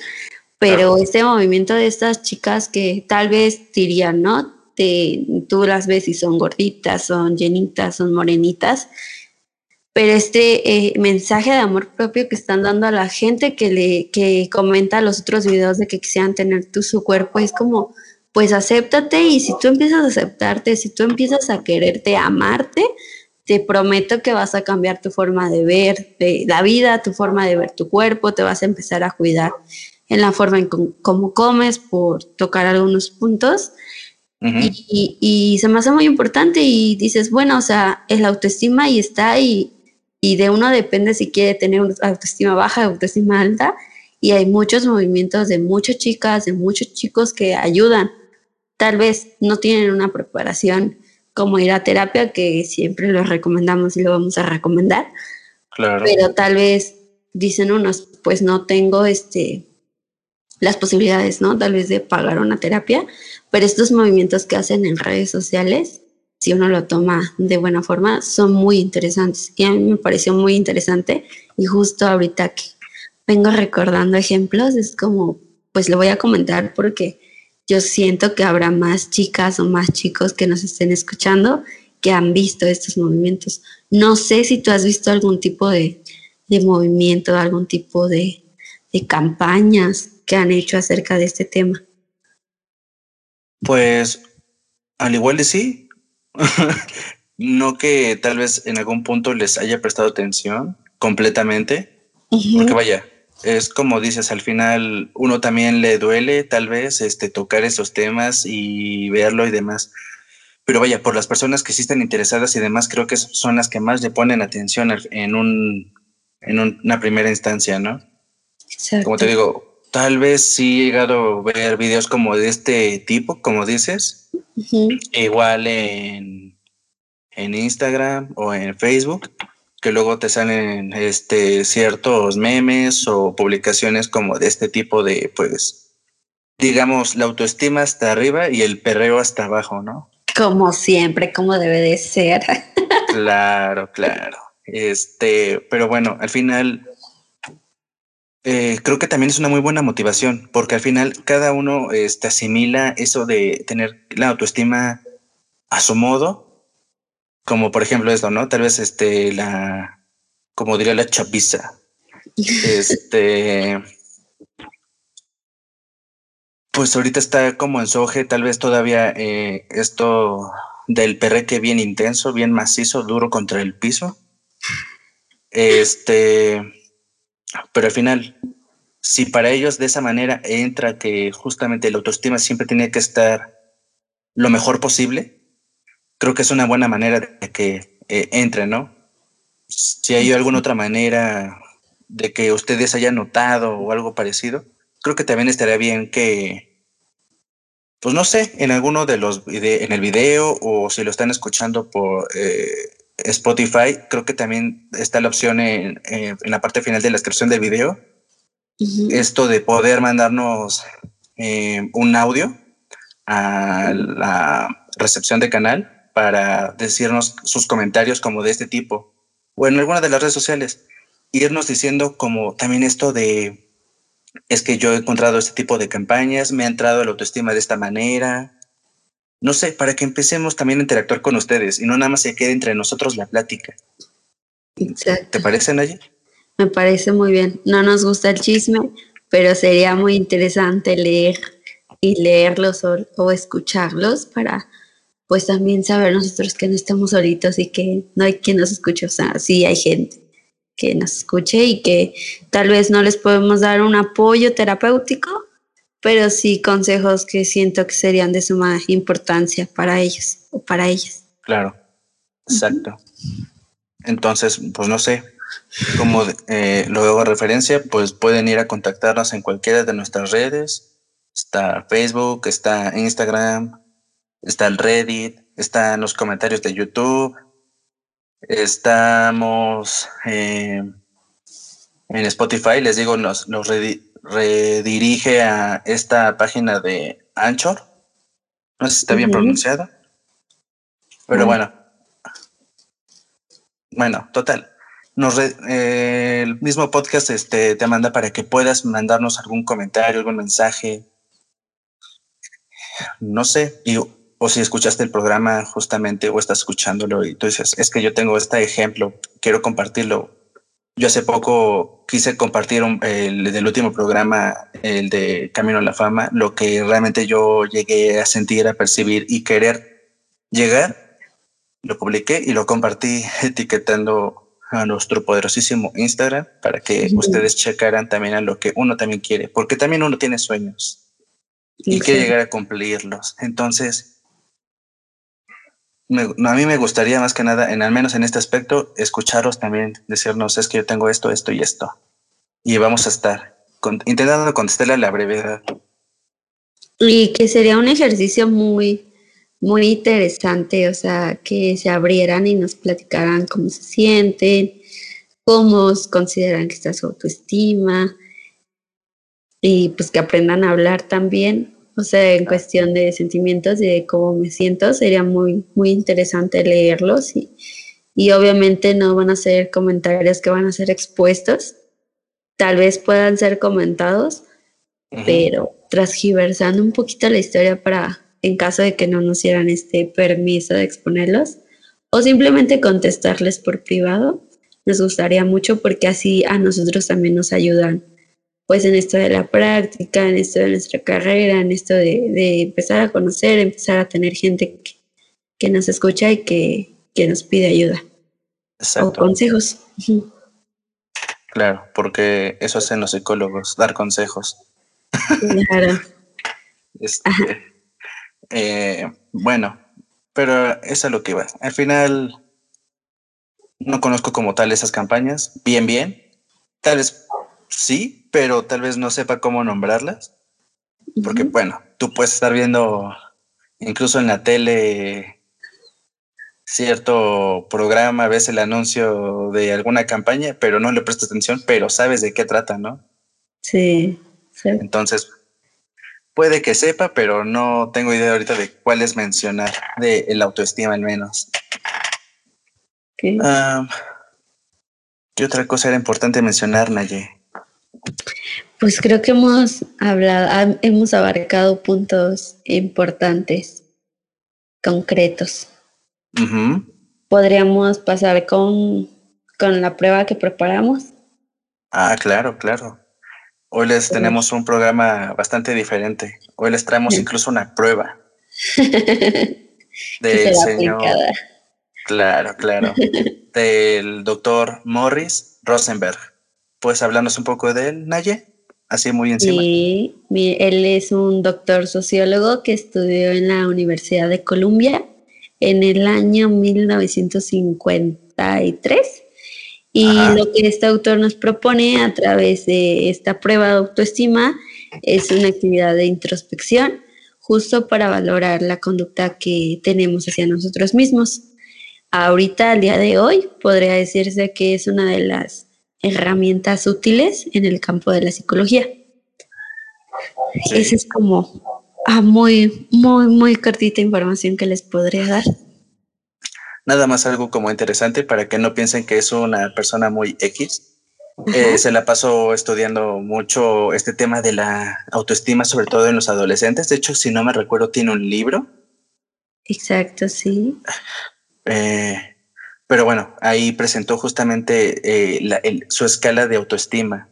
pero este movimiento de estas chicas que tal vez dirían, ¿no? Te, tú las ves y son gorditas, son llenitas, son morenitas, pero este eh, mensaje de amor propio que están dando a la gente que le que comenta los otros videos de que quisieran tener tu su cuerpo es como pues acéptate y si tú empiezas a aceptarte, si tú empiezas a quererte, a amarte, te prometo que vas a cambiar tu forma de ver la vida, tu forma de ver tu cuerpo, te vas a empezar a cuidar en la forma en cómo comes, por tocar algunos puntos. y, y, se me hace muy importante y dices, bueno, o sea, es la autoestima y está y, y de uno depende si quiere tener una autoestima baja, autoestima alta. Y hay muchos movimientos de muchas chicas, de muchos chicos que ayudan. Tal vez no tienen una preparación como ir a terapia, que siempre lo recomendamos y lo vamos a recomendar. Claro. Pero tal vez dicen unos, pues no tengo este las posibilidades, ¿no? Tal vez de pagar una terapia, pero estos movimientos que hacen en redes sociales si uno lo toma de buena forma, son muy interesantes. Y a mí me pareció muy interesante. Y justo ahorita que vengo recordando ejemplos, es como, pues lo voy a comentar porque yo siento que habrá más chicas o más chicos que nos estén escuchando que han visto estos movimientos. No sé si tú has visto algún tipo de, de movimiento, algún tipo de, de campañas que han hecho acerca de este tema. Pues al igual de sí, no que tal vez en algún punto les haya prestado atención completamente, porque vaya, es como dices, al final uno también le duele tal vez este, tocar esos temas y verlo y demás. Pero vaya, por las personas que sí están interesadas y demás, creo que son las que más le ponen atención en, un, en una primera instancia, ¿no? Como te digo, tal vez sí he llegado a ver videos como de este tipo, como dices, Igual en, en Instagram o en Facebook, que luego te salen este, ciertos memes o publicaciones como de este tipo de, pues, digamos, la autoestima hasta arriba y el perreo hasta abajo, ¿no? Como siempre, como debe de ser. claro, claro. Este, pero bueno, al final eh, creo que también es una muy buena motivación, porque al final cada uno este, asimila eso de tener la autoestima a su modo, como por ejemplo esto, ¿no? Tal vez este, la, como diría la chapiza, este, pues ahorita está como en su tal vez todavía eh, esto del perreque bien intenso, bien macizo, duro contra el piso. Este pero al final, si para ellos de esa manera entra que justamente la autoestima siempre tiene que estar lo mejor posible, creo que es una buena manera de que eh, entre, ¿no? Si hay alguna otra manera de que ustedes hayan notado o algo parecido, creo que también estaría bien que, pues no sé, en alguno de los en el video o si lo están escuchando por eh, Spotify, creo que también está la opción en, la parte final de la descripción del video. Esto de poder mandarnos eh, un audio a la recepción de canal para decirnos sus comentarios como de este tipo o en alguna de las redes sociales. Irnos diciendo como también esto de es que yo he encontrado este tipo de campañas, me ha entrado la autoestima de esta manera, no sé, para que empecemos también a interactuar con ustedes y no nada más se quede entre nosotros la plática. Exacto. ¿Te parece, Nayi? Me parece muy bien. No nos gusta el chisme, pero sería muy interesante leer y leerlos o, escucharlos para pues también saber nosotros que no estamos solitos y que no hay quien nos escuche. O sea, sí hay gente que nos escuche y que tal vez no les podemos dar un apoyo terapéutico, pero sí consejos que siento que serían de suma importancia para ellos o para ellas. Claro, exacto. Entonces, pues no sé, como eh, lo hago referencia, pues pueden ir a contactarnos en cualquiera de nuestras redes. Está Facebook, está Instagram, está el Reddit, está en los comentarios de YouTube. Estamos eh, en Spotify, les digo, los Reddit redirige a esta página de Anchor. No sé si está bien pronunciada. Pero bueno. Bueno, total. Nos eh, el mismo podcast este, te manda para que puedas mandarnos algún comentario, algún mensaje. No sé. Y o si escuchaste el programa justamente o estás escuchándolo y tú dices, es que yo tengo este ejemplo, quiero compartirlo. Yo hace poco quise compartir el del último programa, el de Camino a la Fama, lo que realmente yo llegué a sentir, a percibir y querer llegar. Lo publiqué y lo compartí etiquetando a nuestro poderosísimo Instagram para que ustedes checaran también a lo que uno también quiere, porque también uno tiene sueños y quiere llegar a cumplirlos. Entonces, a mí me gustaría más que nada, en al menos en este aspecto, escucharos también, decirnos, es que yo tengo esto, esto y esto. Y vamos a estar intentando contestarle a la brevedad. Y que sería un ejercicio muy, muy interesante, o sea, que se abrieran y nos platicaran cómo se sienten, cómo consideran que está su autoestima, y pues que aprendan a hablar también o sea, en cuestión de sentimientos y de cómo me siento, sería muy, muy interesante leerlos y, y obviamente no van a ser comentarios que van a ser expuestos. Tal vez puedan ser comentados, pero transgiversando un poquito la historia para, en caso de que no nos dieran este permiso de exponerlos, o simplemente contestarles por privado, nos gustaría mucho porque así a nosotros también nos ayudan pues en esto de la práctica, en esto de nuestra carrera, en esto de, empezar a conocer, empezar a tener gente que, nos escucha y que, nos pide ayuda o consejos. Claro, porque eso hacen los psicólogos, dar consejos. Claro. Este, eh, bueno, pero eso es lo que va. Al final, no conozco como tal esas campañas, bien, bien. Tal vez sí, pero tal vez no sepa cómo nombrarlas. Porque, bueno, tú puedes estar viendo incluso en la tele cierto programa, ves el anuncio de alguna campaña, pero no le prestas atención, pero sabes de qué trata, ¿no? Sí. sí. Entonces, puede que sepa, pero no tengo idea ahorita de cuál es mencionar, de el autoestima al menos. ¿Qué? Ah, ¿Qué otra cosa era importante mencionar, Naye? Pues creo que hemos hablado, hemos abarcado puntos importantes, concretos. Podríamos pasar con, con la prueba que preparamos. Ah, claro, claro. Hoy les tenemos un programa bastante diferente. Hoy les traemos incluso una prueba del señor. Claro, claro. del doctor Morris Rosenberg. ¿Puedes hablarnos un poco de él, Naye? Así muy encima. Sí, él es un doctor sociólogo que estudió en la Universidad de Columbia en el año 1953. Y lo que este autor nos propone a través de esta prueba de autoestima es una actividad de introspección justo para valorar la conducta que tenemos hacia nosotros mismos. Ahorita, al día de hoy, podría decirse que es una de las herramientas útiles en el campo de la psicología. Esa es como ah, muy, muy, muy cortita información que les podría dar. Nada más algo como interesante para que no piensen que es una persona muy X. Eh, se la pasó estudiando mucho este tema de la autoestima, sobre todo en los adolescentes. De hecho, si no me recuerdo, tiene un libro. Exacto, sí. Eh, pero bueno, ahí presentó justamente eh, su escala de autoestima.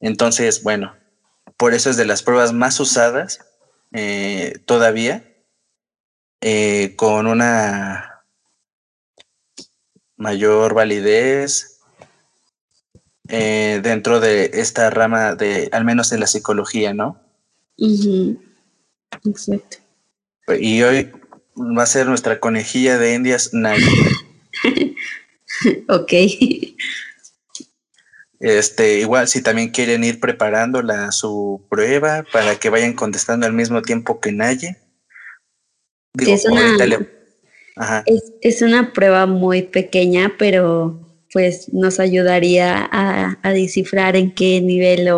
Entonces, bueno, por eso es de las pruebas más usadas eh, todavía, eh, con una mayor validez dentro de esta rama de, al menos de la psicología, ¿no? Exacto. Y hoy va a ser nuestra conejilla de indias, Naya. ok. Este, igual si también quieren ir preparando la, su prueba para que vayan contestando al mismo tiempo que nadie. es, una, prueba muy pequeña, pero pues nos ayudaría a, a descifrar en qué nivel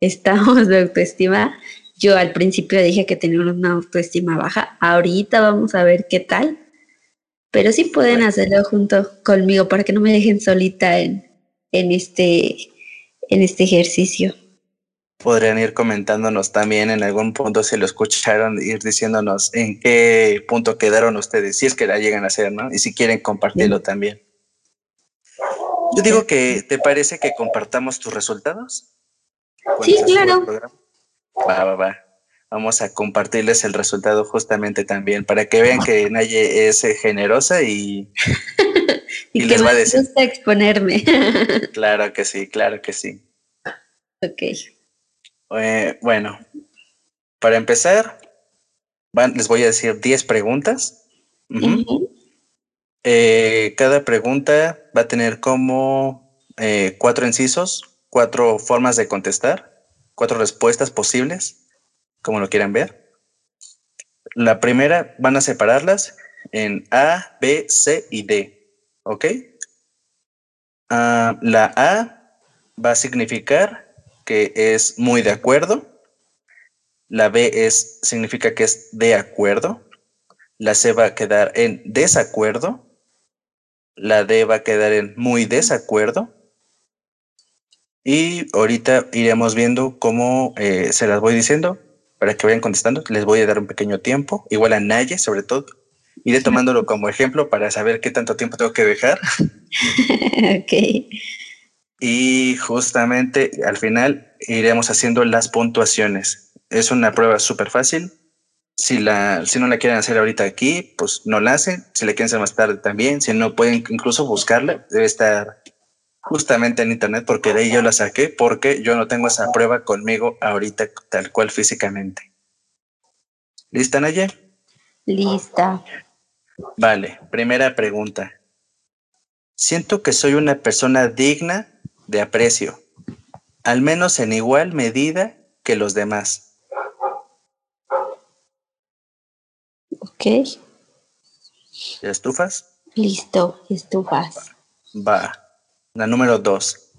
estamos de autoestima. Yo al principio dije que tenía una autoestima baja. Ahorita vamos a ver qué tal pero sí pueden hacerlo junto conmigo para que no me dejen solita en, en, este, en este ejercicio. podrían ir comentándonos también en algún punto si lo escucharon, ir diciéndonos en qué punto quedaron ustedes, si es que la llegan a hacer, ¿no? Y si quieren compartirlo también. Yo digo que, ¿te parece que compartamos tus resultados? Sí, claro. Va, va, va. Vamos a compartirles el resultado justamente también para que vean que Naye es eh, generosa y, y, que les va a decir. gusta exponerme. claro que sí, claro que sí. Ok. Eh, bueno, para empezar, les voy a decir 10 preguntas. Eh, cada pregunta va a tener como eh, cuatro incisos, cuatro formas de contestar, cuatro respuestas posibles, como lo quieran ver. La primera van a separarlas en A, B, C y D. ¿Ok? Ah, la A va a significar que es muy de acuerdo. La B es, significa que es de acuerdo. La C va a quedar en desacuerdo. La D va a quedar en muy desacuerdo. Y ahorita iremos viendo cómo eh, se las voy diciendo para que vayan contestando. Les voy a dar un pequeño tiempo, igual a Naye sobre todo. Iré tomándolo como ejemplo para saber qué tanto tiempo tengo que dejar. ok. Y justamente al final iremos haciendo las puntuaciones. Es una prueba súper fácil. Si, la, si no la quieren hacer ahorita aquí, pues no la hacen. Si la quieren hacer más tarde también. Si no, pueden incluso buscarla. Debe estar justamente en internet porque de ahí yo la saqué porque yo no tengo esa prueba conmigo ahorita tal cual físicamente. ¿Lista, Naye? Lista. Vale, primera pregunta. Siento que soy una persona digna de aprecio, al menos en igual medida que los demás. Ok. ¿Ya estufas? Listo, estufas. Va. La número dos.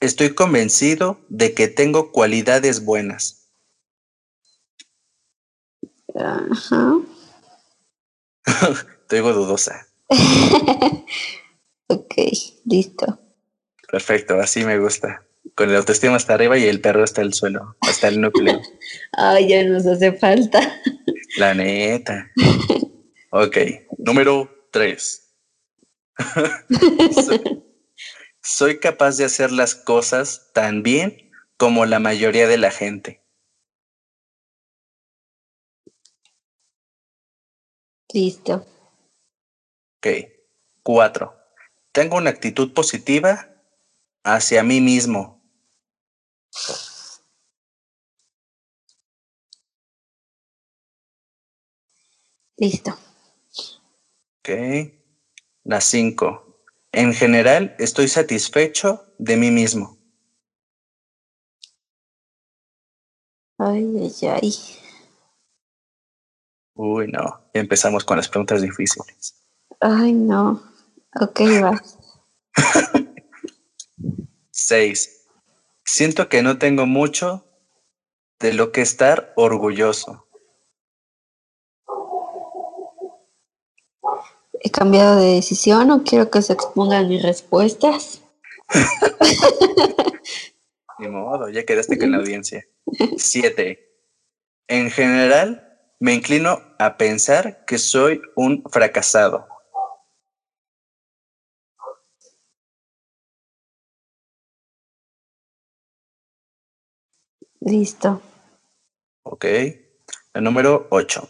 Estoy convencido de que tengo cualidades buenas. Ajá. Te dudosa. ok, listo. Perfecto, así me gusta. Con el autoestima hasta arriba y el perro hasta el suelo, hasta el núcleo. Ay, ya nos hace falta. La neta. Ok, número tres. Soy, capaz de hacer las cosas tan bien como la mayoría de la gente. Listo. Ok. Cuatro. Tengo una actitud positiva hacia mí mismo. Listo. Ok. La cinco. En general, estoy satisfecho de mí mismo. Ay, ay, ay. Uy, no. Empezamos con las preguntas difíciles. Ay, no. Ok, va. 6. Siento que no tengo mucho de lo que estar orgulloso. ¿He cambiado de decisión o quiero que se expongan mis respuestas? Ni modo, ya quedaste con la audiencia. 7. En general, me inclino a pensar que soy un fracasado. Listo. Ok. El número 8.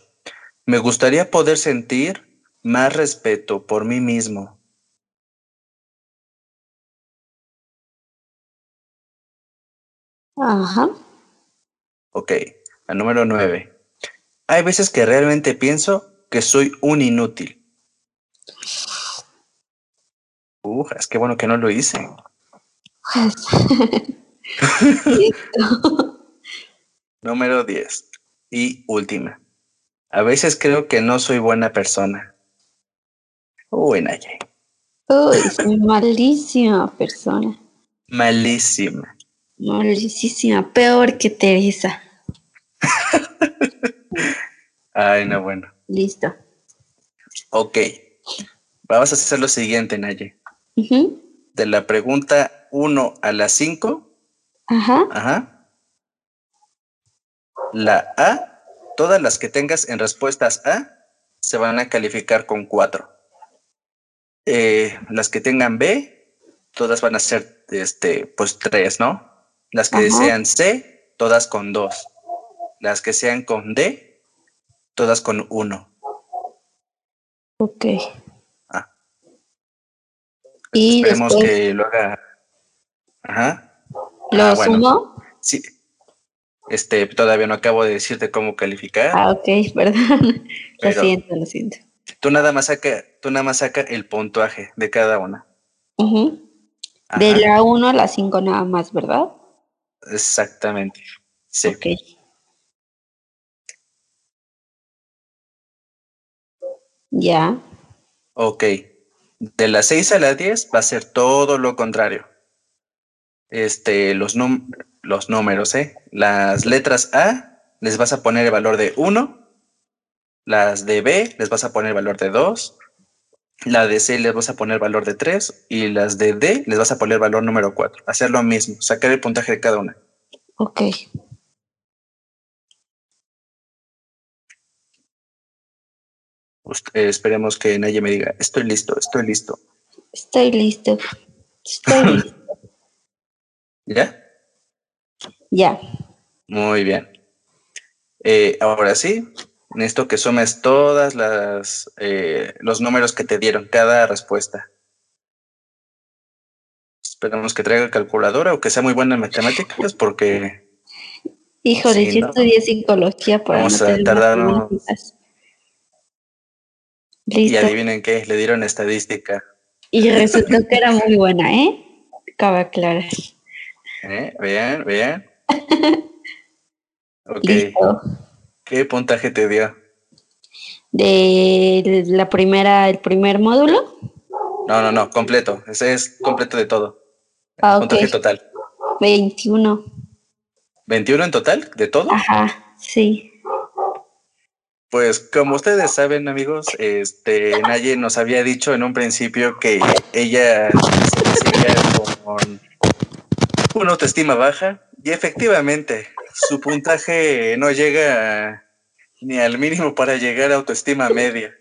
Me gustaría poder sentir más respeto por mí mismo. Ajá. Ok. El número 9. Hay veces que realmente pienso que soy un inútil. Uh, es que bueno que no lo hice. Número 10. Y última. A veces creo que no soy buena persona. Uy, Naye. Uy, soy malísima persona. Malísima. Malísima. Peor que Teresa. Ay, no, bueno. Listo. Ok. Vamos a hacer lo siguiente, Naye. De la pregunta 1 a la 5. Ajá. Ajá la A, todas las que tengas en respuestas A se van a calificar con 4. Eh, las que tengan B, todas van a ser este, pues 3, ¿no? Las que sean C, todas con 2. Las que sean con D, todas con 1. Ok. Ah. Y Esperemos que lo haga. Ajá. ¿Lo ah, sumo? Sí. Este, todavía no acabo de decirte cómo calificar. Ah, ok, perdón. lo siento, lo siento. Tú nada más saca, tú nada más saca el puntuaje de cada una. De la 1 a la 5 nada más, ¿verdad? Exactamente. Sí. Ok. Ya. Ok. De la 6 a la 10 va a ser todo lo contrario. Este, los, los números, ¿eh? Las letras A les vas a poner el valor de 1, las de B les vas a poner valor de 2, la de C les vas a poner valor de 3 y las de D les vas a poner valor número 4. Hacer lo mismo, sacar el puntaje de cada una. Ok. Eh, esperemos que nadie me diga, estoy listo, estoy listo. Estoy listo. Estoy listo. ¿Ya? Ya. Muy bien. Eh, ahora sí, necesito que sumes todas las eh, los números que te dieron cada respuesta. Esperemos que traiga calculadora o que sea muy buena en matemáticas porque Híjole, yo estudié psicología para Vamos a tardar Y adivinen qué, le dieron estadística. Y resultó que era muy buena, ¿eh? Cabe aclarar. ¿Eh? Bien, bien. ok. ¿Qué puntaje te dio? De la primera, el primer módulo. No, no, no, completo. Ese es completo de todo. Ah, puntaje total. 21. ¿21 en total? ¿De todo? Ajá, sí. Pues como ustedes saben, amigos, este Naye nos había dicho en un principio que ella se con una autoestima baja y efectivamente su puntaje no llega ni al mínimo para llegar a autoestima media.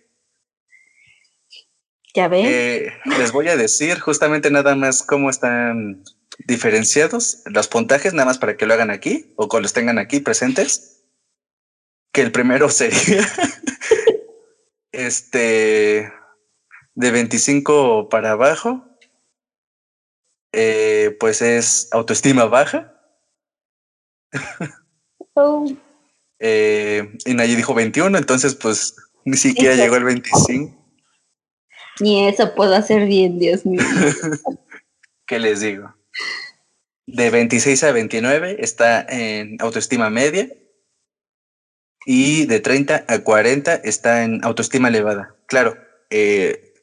Ya ven. Eh, les voy a decir justamente nada más cómo están diferenciados los puntajes, nada más para que lo hagan aquí o que los tengan aquí presentes que el primero sería este de 25 para abajo, eh, pues es autoestima baja. Oh. eh, y nadie dijo 21, entonces pues ni siquiera llegó el 25. Ni eso puedo hacer bien, Dios mío. ¿Qué les digo? De 26 a 29 está en autoestima media y de 30 a 40 está en autoestima elevada. Claro, eh,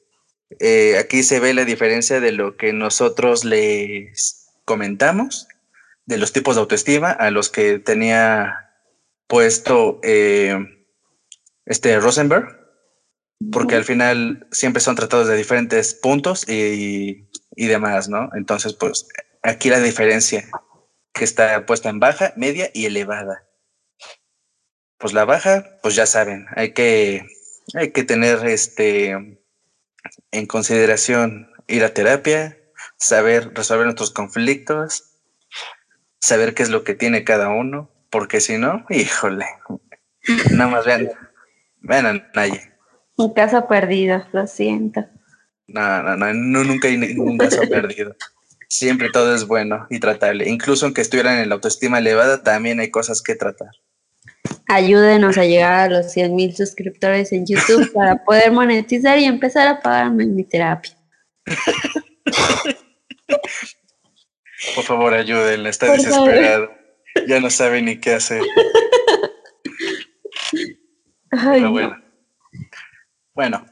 eh, aquí se ve la diferencia de lo que nosotros les comentamos, de los tipos de autoestima a los que tenía puesto eh, este Rosenberg, porque al final siempre son tratados de diferentes puntos y, y demás, ¿no? Entonces, pues aquí la diferencia que está puesta en baja, media y elevada pues la baja, pues ya saben, hay que, hay que tener este en consideración ir a terapia, saber resolver nuestros conflictos, saber qué es lo que tiene cada uno, porque si no, híjole, nada más vean, vean a nadie. Un caso perdido, lo siento. No, no, no, nunca hay ningún caso perdido. Siempre todo es bueno y tratable. Incluso aunque estuvieran en la autoestima elevada, también hay cosas que tratar. Ayúdenos a llegar a los 100 mil suscriptores en YouTube para poder monetizar y empezar a pagarme mi terapia. Por favor, ayúdenle, está desesperado. Ya no sabe ni qué hacer. bueno. Bueno,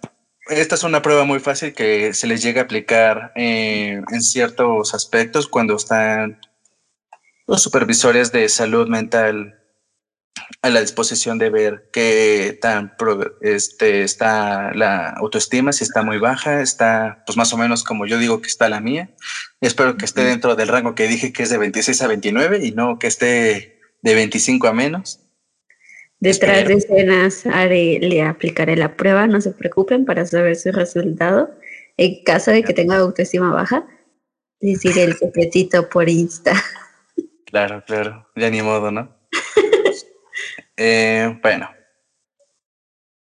esta es una prueba muy fácil que se les llega a aplicar eh, en ciertos aspectos cuando están los supervisores de salud mental a la disposición de ver qué tan este, está la autoestima, si está muy baja, está pues más o menos como yo digo que está la mía. espero que esté dentro del rango que dije que es de 26 a 29 y no que esté de 25 a menos. Detrás de escenas le aplicaré la prueba, no se preocupen para saber su resultado. En caso de que tenga autoestima baja, decir el secretito por Insta. Claro, claro, ya ni modo, ¿no? Eh, bueno.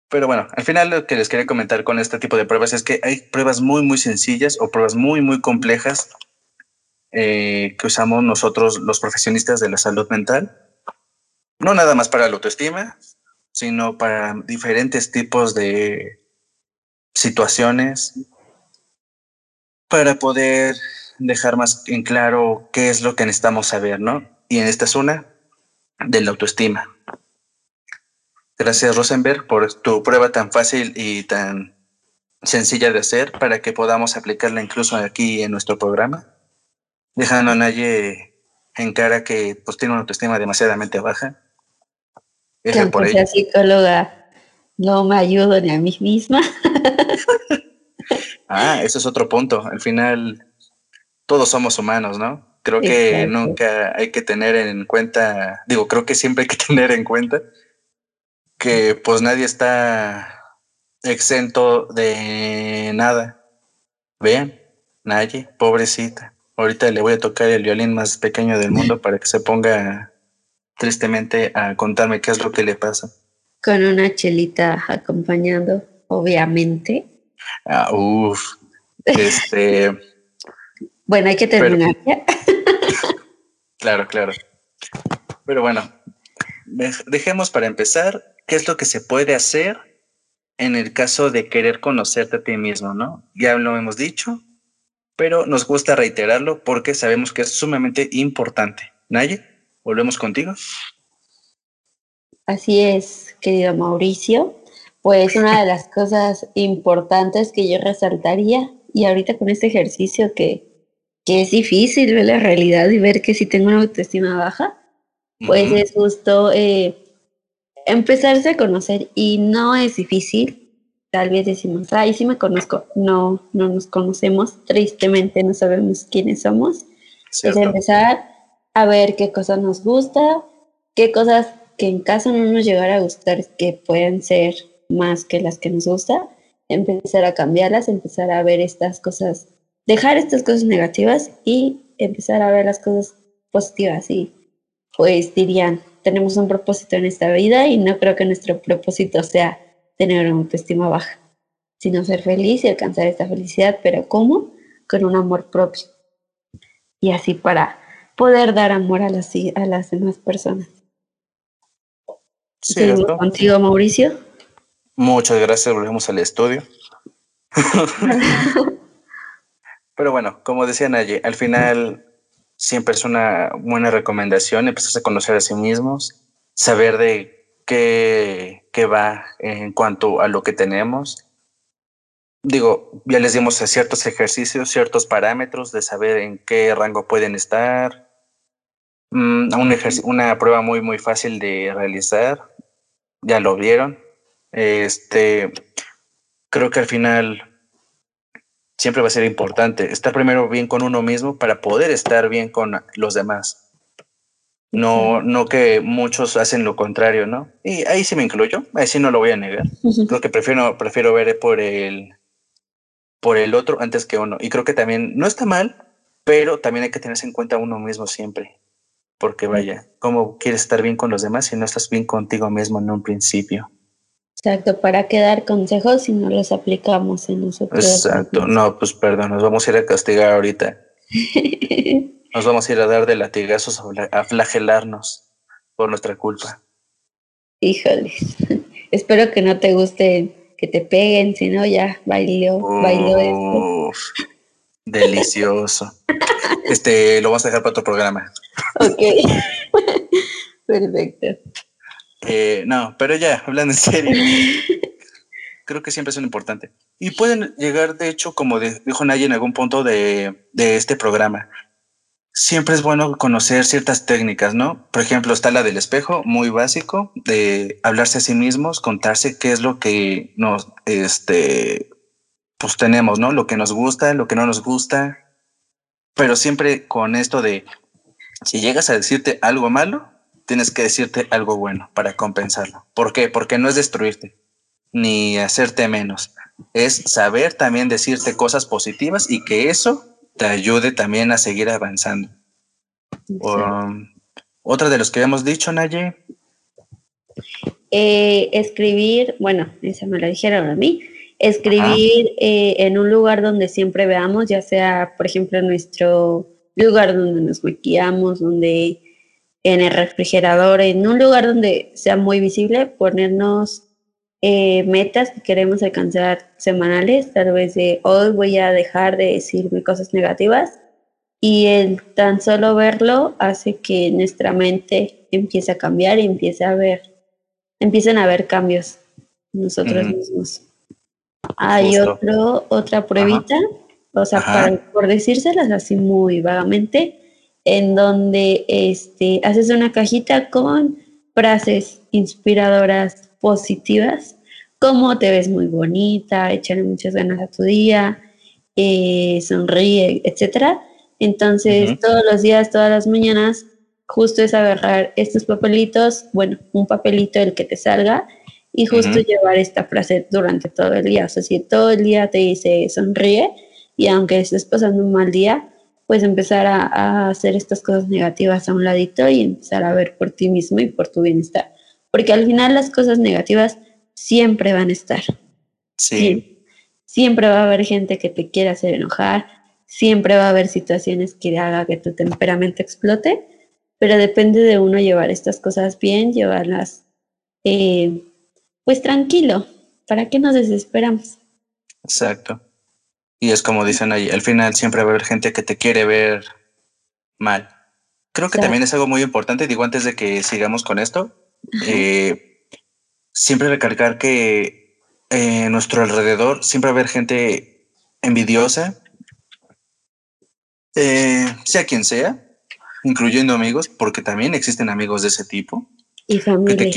Pero bueno, al final lo que les quería comentar con este tipo de pruebas es que hay pruebas muy, muy sencillas o pruebas muy, muy complejas eh, que usamos nosotros los profesionistas de la salud mental. No nada más para la autoestima, sino para diferentes tipos de situaciones, para poder dejar más en claro qué es lo que necesitamos saber, ¿no? Y en esta es una de la autoestima. Gracias, Rosenberg, por tu prueba tan fácil y tan sencilla de hacer para que podamos aplicarla incluso aquí en nuestro programa. Dejando a nadie en cara que pues, tiene una autoestima demasiadamente baja. Que por sea psicóloga no me ayudo ni a mí misma. ah, eso es otro punto. Al final, todos somos humanos, ¿no? Creo que nunca hay que tener en cuenta, digo, creo que siempre hay que tener en cuenta que pues nadie está exento de nada. Vean, nadie, pobrecita. Ahorita le voy a tocar el violín más pequeño del mundo para que se ponga tristemente a contarme qué es lo que le pasa. Con una chelita acompañando, obviamente. Ah, uf. Este. Bueno, hay que terminar claro, claro. Pero bueno, dejemos para empezar qué es lo que se puede hacer en el caso de querer conocerte a ti mismo, ¿no? Ya lo hemos dicho, pero nos gusta reiterarlo porque sabemos que es sumamente importante. Naye, volvemos contigo. Así es, querido Mauricio. Pues una de las cosas importantes que yo resaltaría, y ahorita con este ejercicio que que es difícil ver la realidad y ver que si tengo una autoestima baja, pues es justo eh, empezarse a conocer y no es difícil. Tal vez decimos, ay, sí me conozco. No, no nos conocemos. Tristemente no sabemos quiénes somos. Es empezar a ver qué cosas nos gusta, qué cosas que en caso no nos llegara a gustar, que pueden ser más que las que nos gusta, empezar a cambiarlas, empezar a ver estas cosas dejar estas cosas negativas y empezar a ver las cosas positivas. Y pues dirían, tenemos un propósito en esta vida y no creo que nuestro propósito sea tener una autoestima baja, sino ser feliz y alcanzar esta felicidad, pero ¿cómo? Con un amor propio. Y así para poder dar amor a las, a las demás personas. Seguimos contigo, Mauricio. Muchas gracias, volvemos al estudio. Pero bueno, como decía Naye, al final siempre es una buena recomendación empezar a conocer a sí mismos, saber de qué, qué va en cuanto a lo que tenemos. Digo, ya les dimos ciertos ejercicios, ciertos parámetros de saber en qué rango pueden estar. Mm, un una prueba muy, muy fácil de realizar. Ya lo vieron. Este, creo que al final siempre va a ser importante. Estar primero bien con uno mismo para poder estar bien con los demás. No, no que muchos hacen lo contrario, ¿no? Y ahí sí me incluyo, ahí sí no lo voy a negar. Creo que prefiero, prefiero ver por el, por el otro antes que uno. Y creo que también no está mal, pero también hay que tenerse en cuenta uno mismo siempre. Porque vaya, ¿cómo quieres estar bien con los demás si no estás bien contigo mismo en un principio? Exacto, ¿para qué dar consejos si no los aplicamos en nosotros? Exacto, no, pues perdón, nos vamos a ir a castigar ahorita. nos vamos a ir a dar de latigazos a flagelarnos por nuestra culpa. Híjoles, espero que no te guste que te peguen, si no ya bailó, bailó esto. Delicioso. este, lo vamos a dejar para otro programa. Ok, perfecto. Eh, no, pero ya, hablando en serio, creo que siempre es un importante. Y pueden llegar, de hecho, como dijo Naye en algún punto de, de, este programa, siempre es bueno conocer ciertas técnicas, ¿no? Por ejemplo, está la del espejo, muy básico, de hablarse a sí mismos, contarse qué es lo que nos, este, pues tenemos, ¿no? Lo que nos gusta, lo que no nos gusta, pero siempre con esto de, si llegas a decirte algo malo, tienes que decirte algo bueno para compensarlo. ¿Por qué? Porque no es destruirte ni hacerte menos. Es saber también decirte cosas positivas y que eso te ayude también a seguir avanzando. otra de los que habíamos dicho, Naye. Eh, escribir, bueno, esa me la dijeron a mí, escribir eh, en un lugar donde siempre veamos, ya sea, por ejemplo, nuestro lugar donde nos maquillamos, donde en el refrigerador, en un lugar donde sea muy visible, ponernos eh, metas que queremos alcanzar semanales, tal vez de hoy voy a dejar de decirme cosas negativas y el tan solo verlo hace que nuestra mente empiece a cambiar y empiece a ver, empiecen a haber cambios nosotros mismos. Hay otro, otra pruebita, o sea, por decírselas así muy vagamente, en donde este, haces una cajita con frases inspiradoras positivas, como te ves muy bonita, échale muchas ganas a tu día, eh, sonríe, etcétera. Entonces, todos los días, todas las mañanas, justo es agarrar estos papelitos, bueno, un papelito el que te salga, y justo llevar esta frase durante todo el día. O sea, si todo el día te dice sonríe, y aunque estés pasando un mal día, pues empezar a, a, hacer estas cosas negativas a un ladito y empezar a ver por ti mismo y por tu bienestar porque al final las cosas negativas siempre van a estar. Sí. Siempre va a haber gente que te quiera hacer enojar, siempre va a haber situaciones que haga que tu temperamento explote, pero depende de uno llevar estas cosas bien, llevarlas eh, pues tranquilo, ¿para qué nos desesperamos? Exacto. Y es como dicen ahí, al final siempre va a haber gente que te quiere ver mal. Creo que también es algo muy importante, digo, antes de que sigamos con esto, eh, siempre recargar que en eh, nuestro alrededor siempre va a haber gente envidiosa, eh, sea quien sea, incluyendo amigos, porque también existen amigos de ese tipo. Y familia.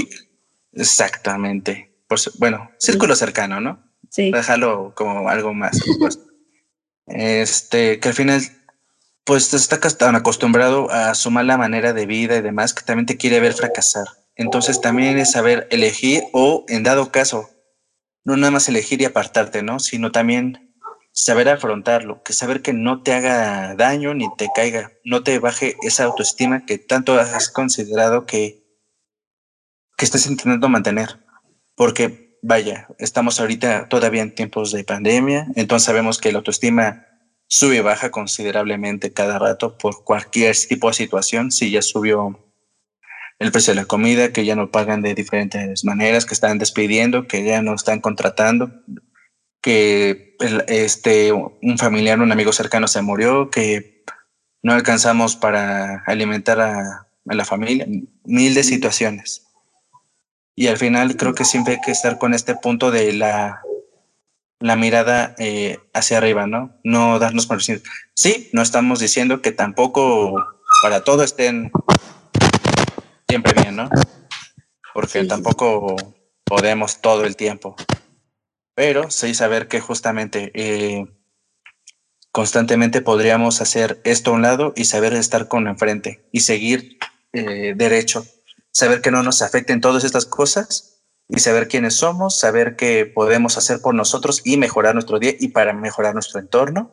exactamente. bueno, círculo cercano, ¿no? Sí. Déjalo como algo más. Este, que al final, pues está tan acostumbrado a su mala manera de vida y demás, que también te quiere ver fracasar. Entonces también es saber elegir o, en dado caso, no nada más elegir y apartarte, ¿no? Sino también saber afrontarlo, que saber que no te haga daño ni te caiga, no te baje esa autoestima que tanto has considerado que, que estés intentando mantener. Porque, vaya, estamos ahorita todavía en tiempos de pandemia, entonces sabemos que la autoestima sube y baja considerablemente cada rato por cualquier tipo de situación. Si ya subió el precio de la comida, que ya no pagan de diferentes maneras, que están despidiendo, que ya no están contratando, que este, un familiar, un amigo cercano se murió, que no alcanzamos para alimentar a, la familia, mil de situaciones. Y al final creo que siempre hay que estar con este punto de la, la mirada eh, hacia arriba, ¿no? No darnos por decir, sí, no estamos diciendo que tampoco para todo estén siempre bien, ¿no? Porque tampoco podemos todo el tiempo. Pero sí saber que justamente eh, constantemente podríamos hacer esto a un lado y saber estar con enfrente y seguir eh, derecho. Saber que no nos afecten todas estas cosas y saber quiénes somos, saber qué podemos hacer por nosotros y mejorar nuestro día y para mejorar nuestro entorno.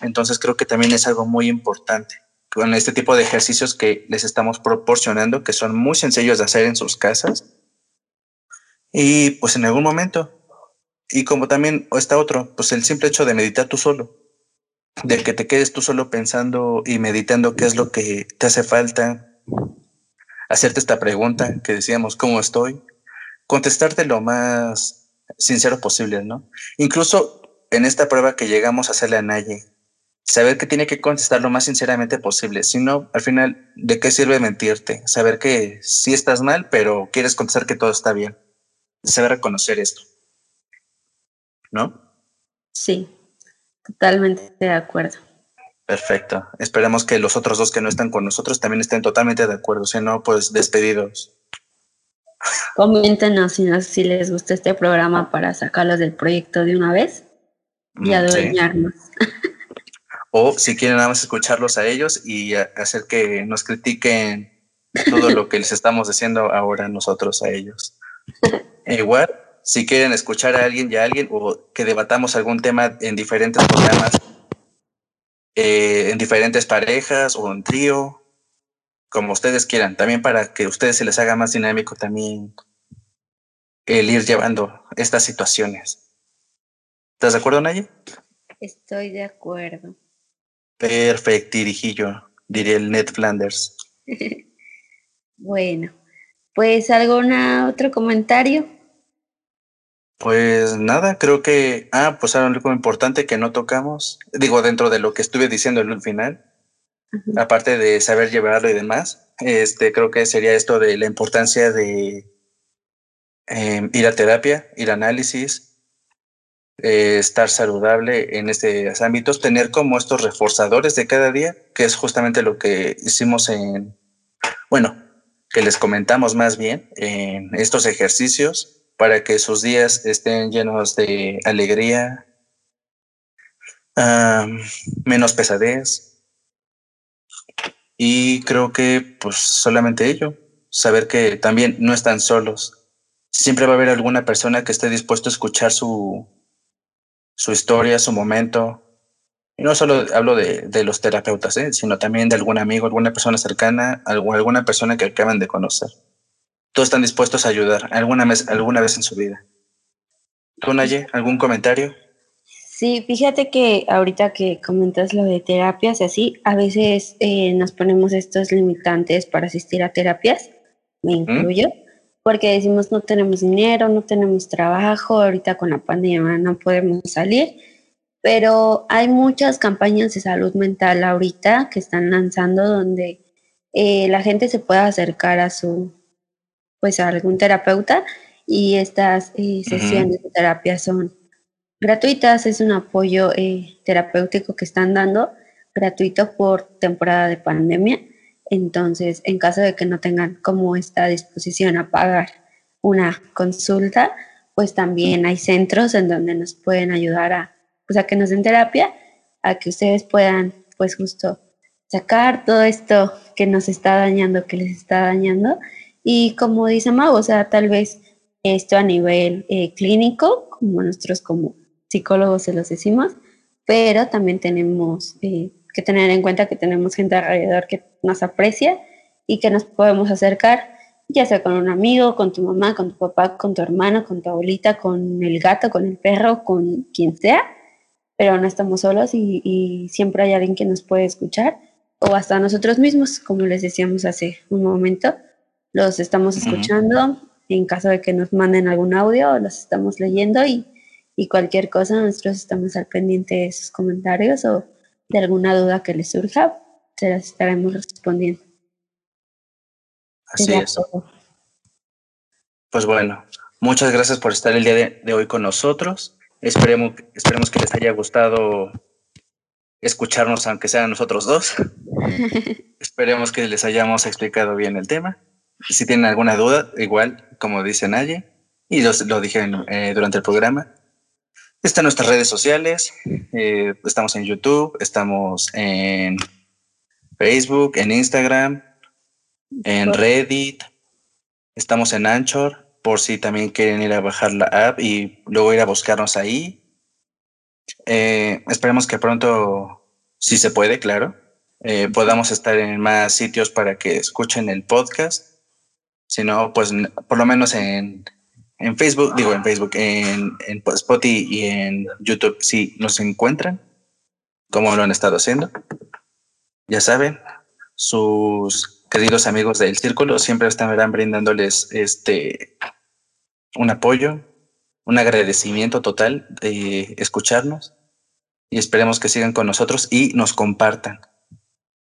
Entonces creo que también es algo muy importante con este tipo de ejercicios que les estamos proporcionando, que son muy sencillos de hacer en sus casas. Y pues en algún momento, y como también está otro, pues el simple hecho de meditar tú solo, de que te quedes tú solo pensando y meditando qué es lo que te hace falta, hacerte esta pregunta que decíamos, ¿cómo estoy? Contestarte lo más sincero posible, ¿no? Incluso en esta prueba que llegamos a hacerle a Naye, saber que tiene que contestar lo más sinceramente posible. Si no, al final, ¿de qué sirve mentirte? Saber que sí estás mal, pero quieres contestar que todo está bien. Saber reconocer esto. ¿No? Sí, totalmente de acuerdo. Perfecto. Esperemos que los otros dos que no están con nosotros también estén totalmente de acuerdo. Si no, pues despedidos. Coméntenos si, si les gusta este programa para sacarlos del proyecto de una vez y mm, adueñarnos. o si quieren nada más escucharlos a ellos y hacer que nos critiquen todo lo que les estamos diciendo ahora nosotros a ellos. E igual, si quieren escuchar a alguien y a alguien o que debatamos algún tema en diferentes programas, eh, en diferentes parejas o en trío, como ustedes quieran, también para que a ustedes se les haga más dinámico también el ir llevando estas situaciones. ¿Estás de acuerdo, Naye? Estoy de acuerdo. Perfecto, dirijillo, diría el Ned Flanders. bueno, pues algún otro comentario. Pues nada, creo que, ah, pues algo importante que no tocamos, digo, dentro de lo que estuve diciendo en el final, aparte de saber llevarlo y demás, este, creo que sería esto de la importancia de em, ir a terapia, ir a análisis, eh, estar saludable en estos ámbitos, tener como estos reforzadores de cada día, que es justamente lo que hicimos en, bueno, que les comentamos más bien en estos ejercicios para que sus días estén llenos de alegría, menos pesadez. Y creo que pues solamente ello, saber que también no están solos. Siempre va a haber alguna persona que esté dispuesto a escuchar su, su historia, su momento. Y no solo hablo de, de los terapeutas, ¿eh? sino también de algún amigo, alguna persona cercana, alguna persona que acaban de conocer todos están dispuestos a ayudar alguna vez, alguna vez en su vida. ¿Tú, Naye, algún comentario? Sí, fíjate que ahorita que comentas lo de terapias y así, a veces eh, nos ponemos estos limitantes para asistir a terapias, me incluyo, porque decimos no tenemos dinero, no tenemos trabajo, ahorita con la pandemia no podemos salir, pero hay muchas campañas de salud mental ahorita que están lanzando donde eh, la gente se pueda acercar a su pues a algún terapeuta y estas eh, sesiones de terapia son gratuitas, es un apoyo eh, terapéutico que están dando gratuito por temporada de pandemia. Entonces, en caso de que no tengan como esta disposición a pagar una consulta, pues también hay centros en donde nos pueden ayudar a, pues a que nos den terapia, a que ustedes puedan, pues justo sacar todo esto que nos está dañando, que les está dañando y como dice Mau, o sea, tal vez esto a nivel eh, clínico, como nosotros como psicólogos se los decimos, pero también tenemos eh, que tener en cuenta que tenemos gente alrededor que nos aprecia y que nos podemos acercar, ya sea con un amigo, con tu mamá, con tu papá, con tu hermano, con tu abuelita, con el gato, con el perro, con quien sea, pero no estamos solos y, y siempre hay alguien que nos puede escuchar o hasta nosotros mismos, como les decíamos hace un momento los estamos escuchando. En caso de que nos manden algún audio, los estamos leyendo y, cualquier cosa, nosotros estamos al pendiente de sus comentarios o de alguna duda que les surja, se las estaremos respondiendo. Así es. Pues bueno, muchas gracias por estar el día de, hoy con nosotros. Esperemos, esperemos que les haya gustado escucharnos, aunque sean nosotros dos. Esperemos que les hayamos explicado bien el tema. Si tienen alguna duda, igual, como dice Naye, y lo dije eh, durante el programa, están nuestras redes sociales, eh, estamos en YouTube, estamos en Facebook, en Instagram, en Reddit, estamos en Anchor, por si también quieren ir a bajar la app y luego ir a buscarnos ahí. Eh, esperemos que pronto, si se puede, claro, podamos estar en más sitios para que escuchen el podcast sino pues por lo menos en, en Facebook, digo en Facebook, en, en Spotify y en YouTube si nos encuentran, como lo han estado haciendo. Ya saben, sus queridos amigos del círculo siempre estarán brindándoles este un apoyo, un agradecimiento total de escucharnos y esperemos que sigan con nosotros y nos compartan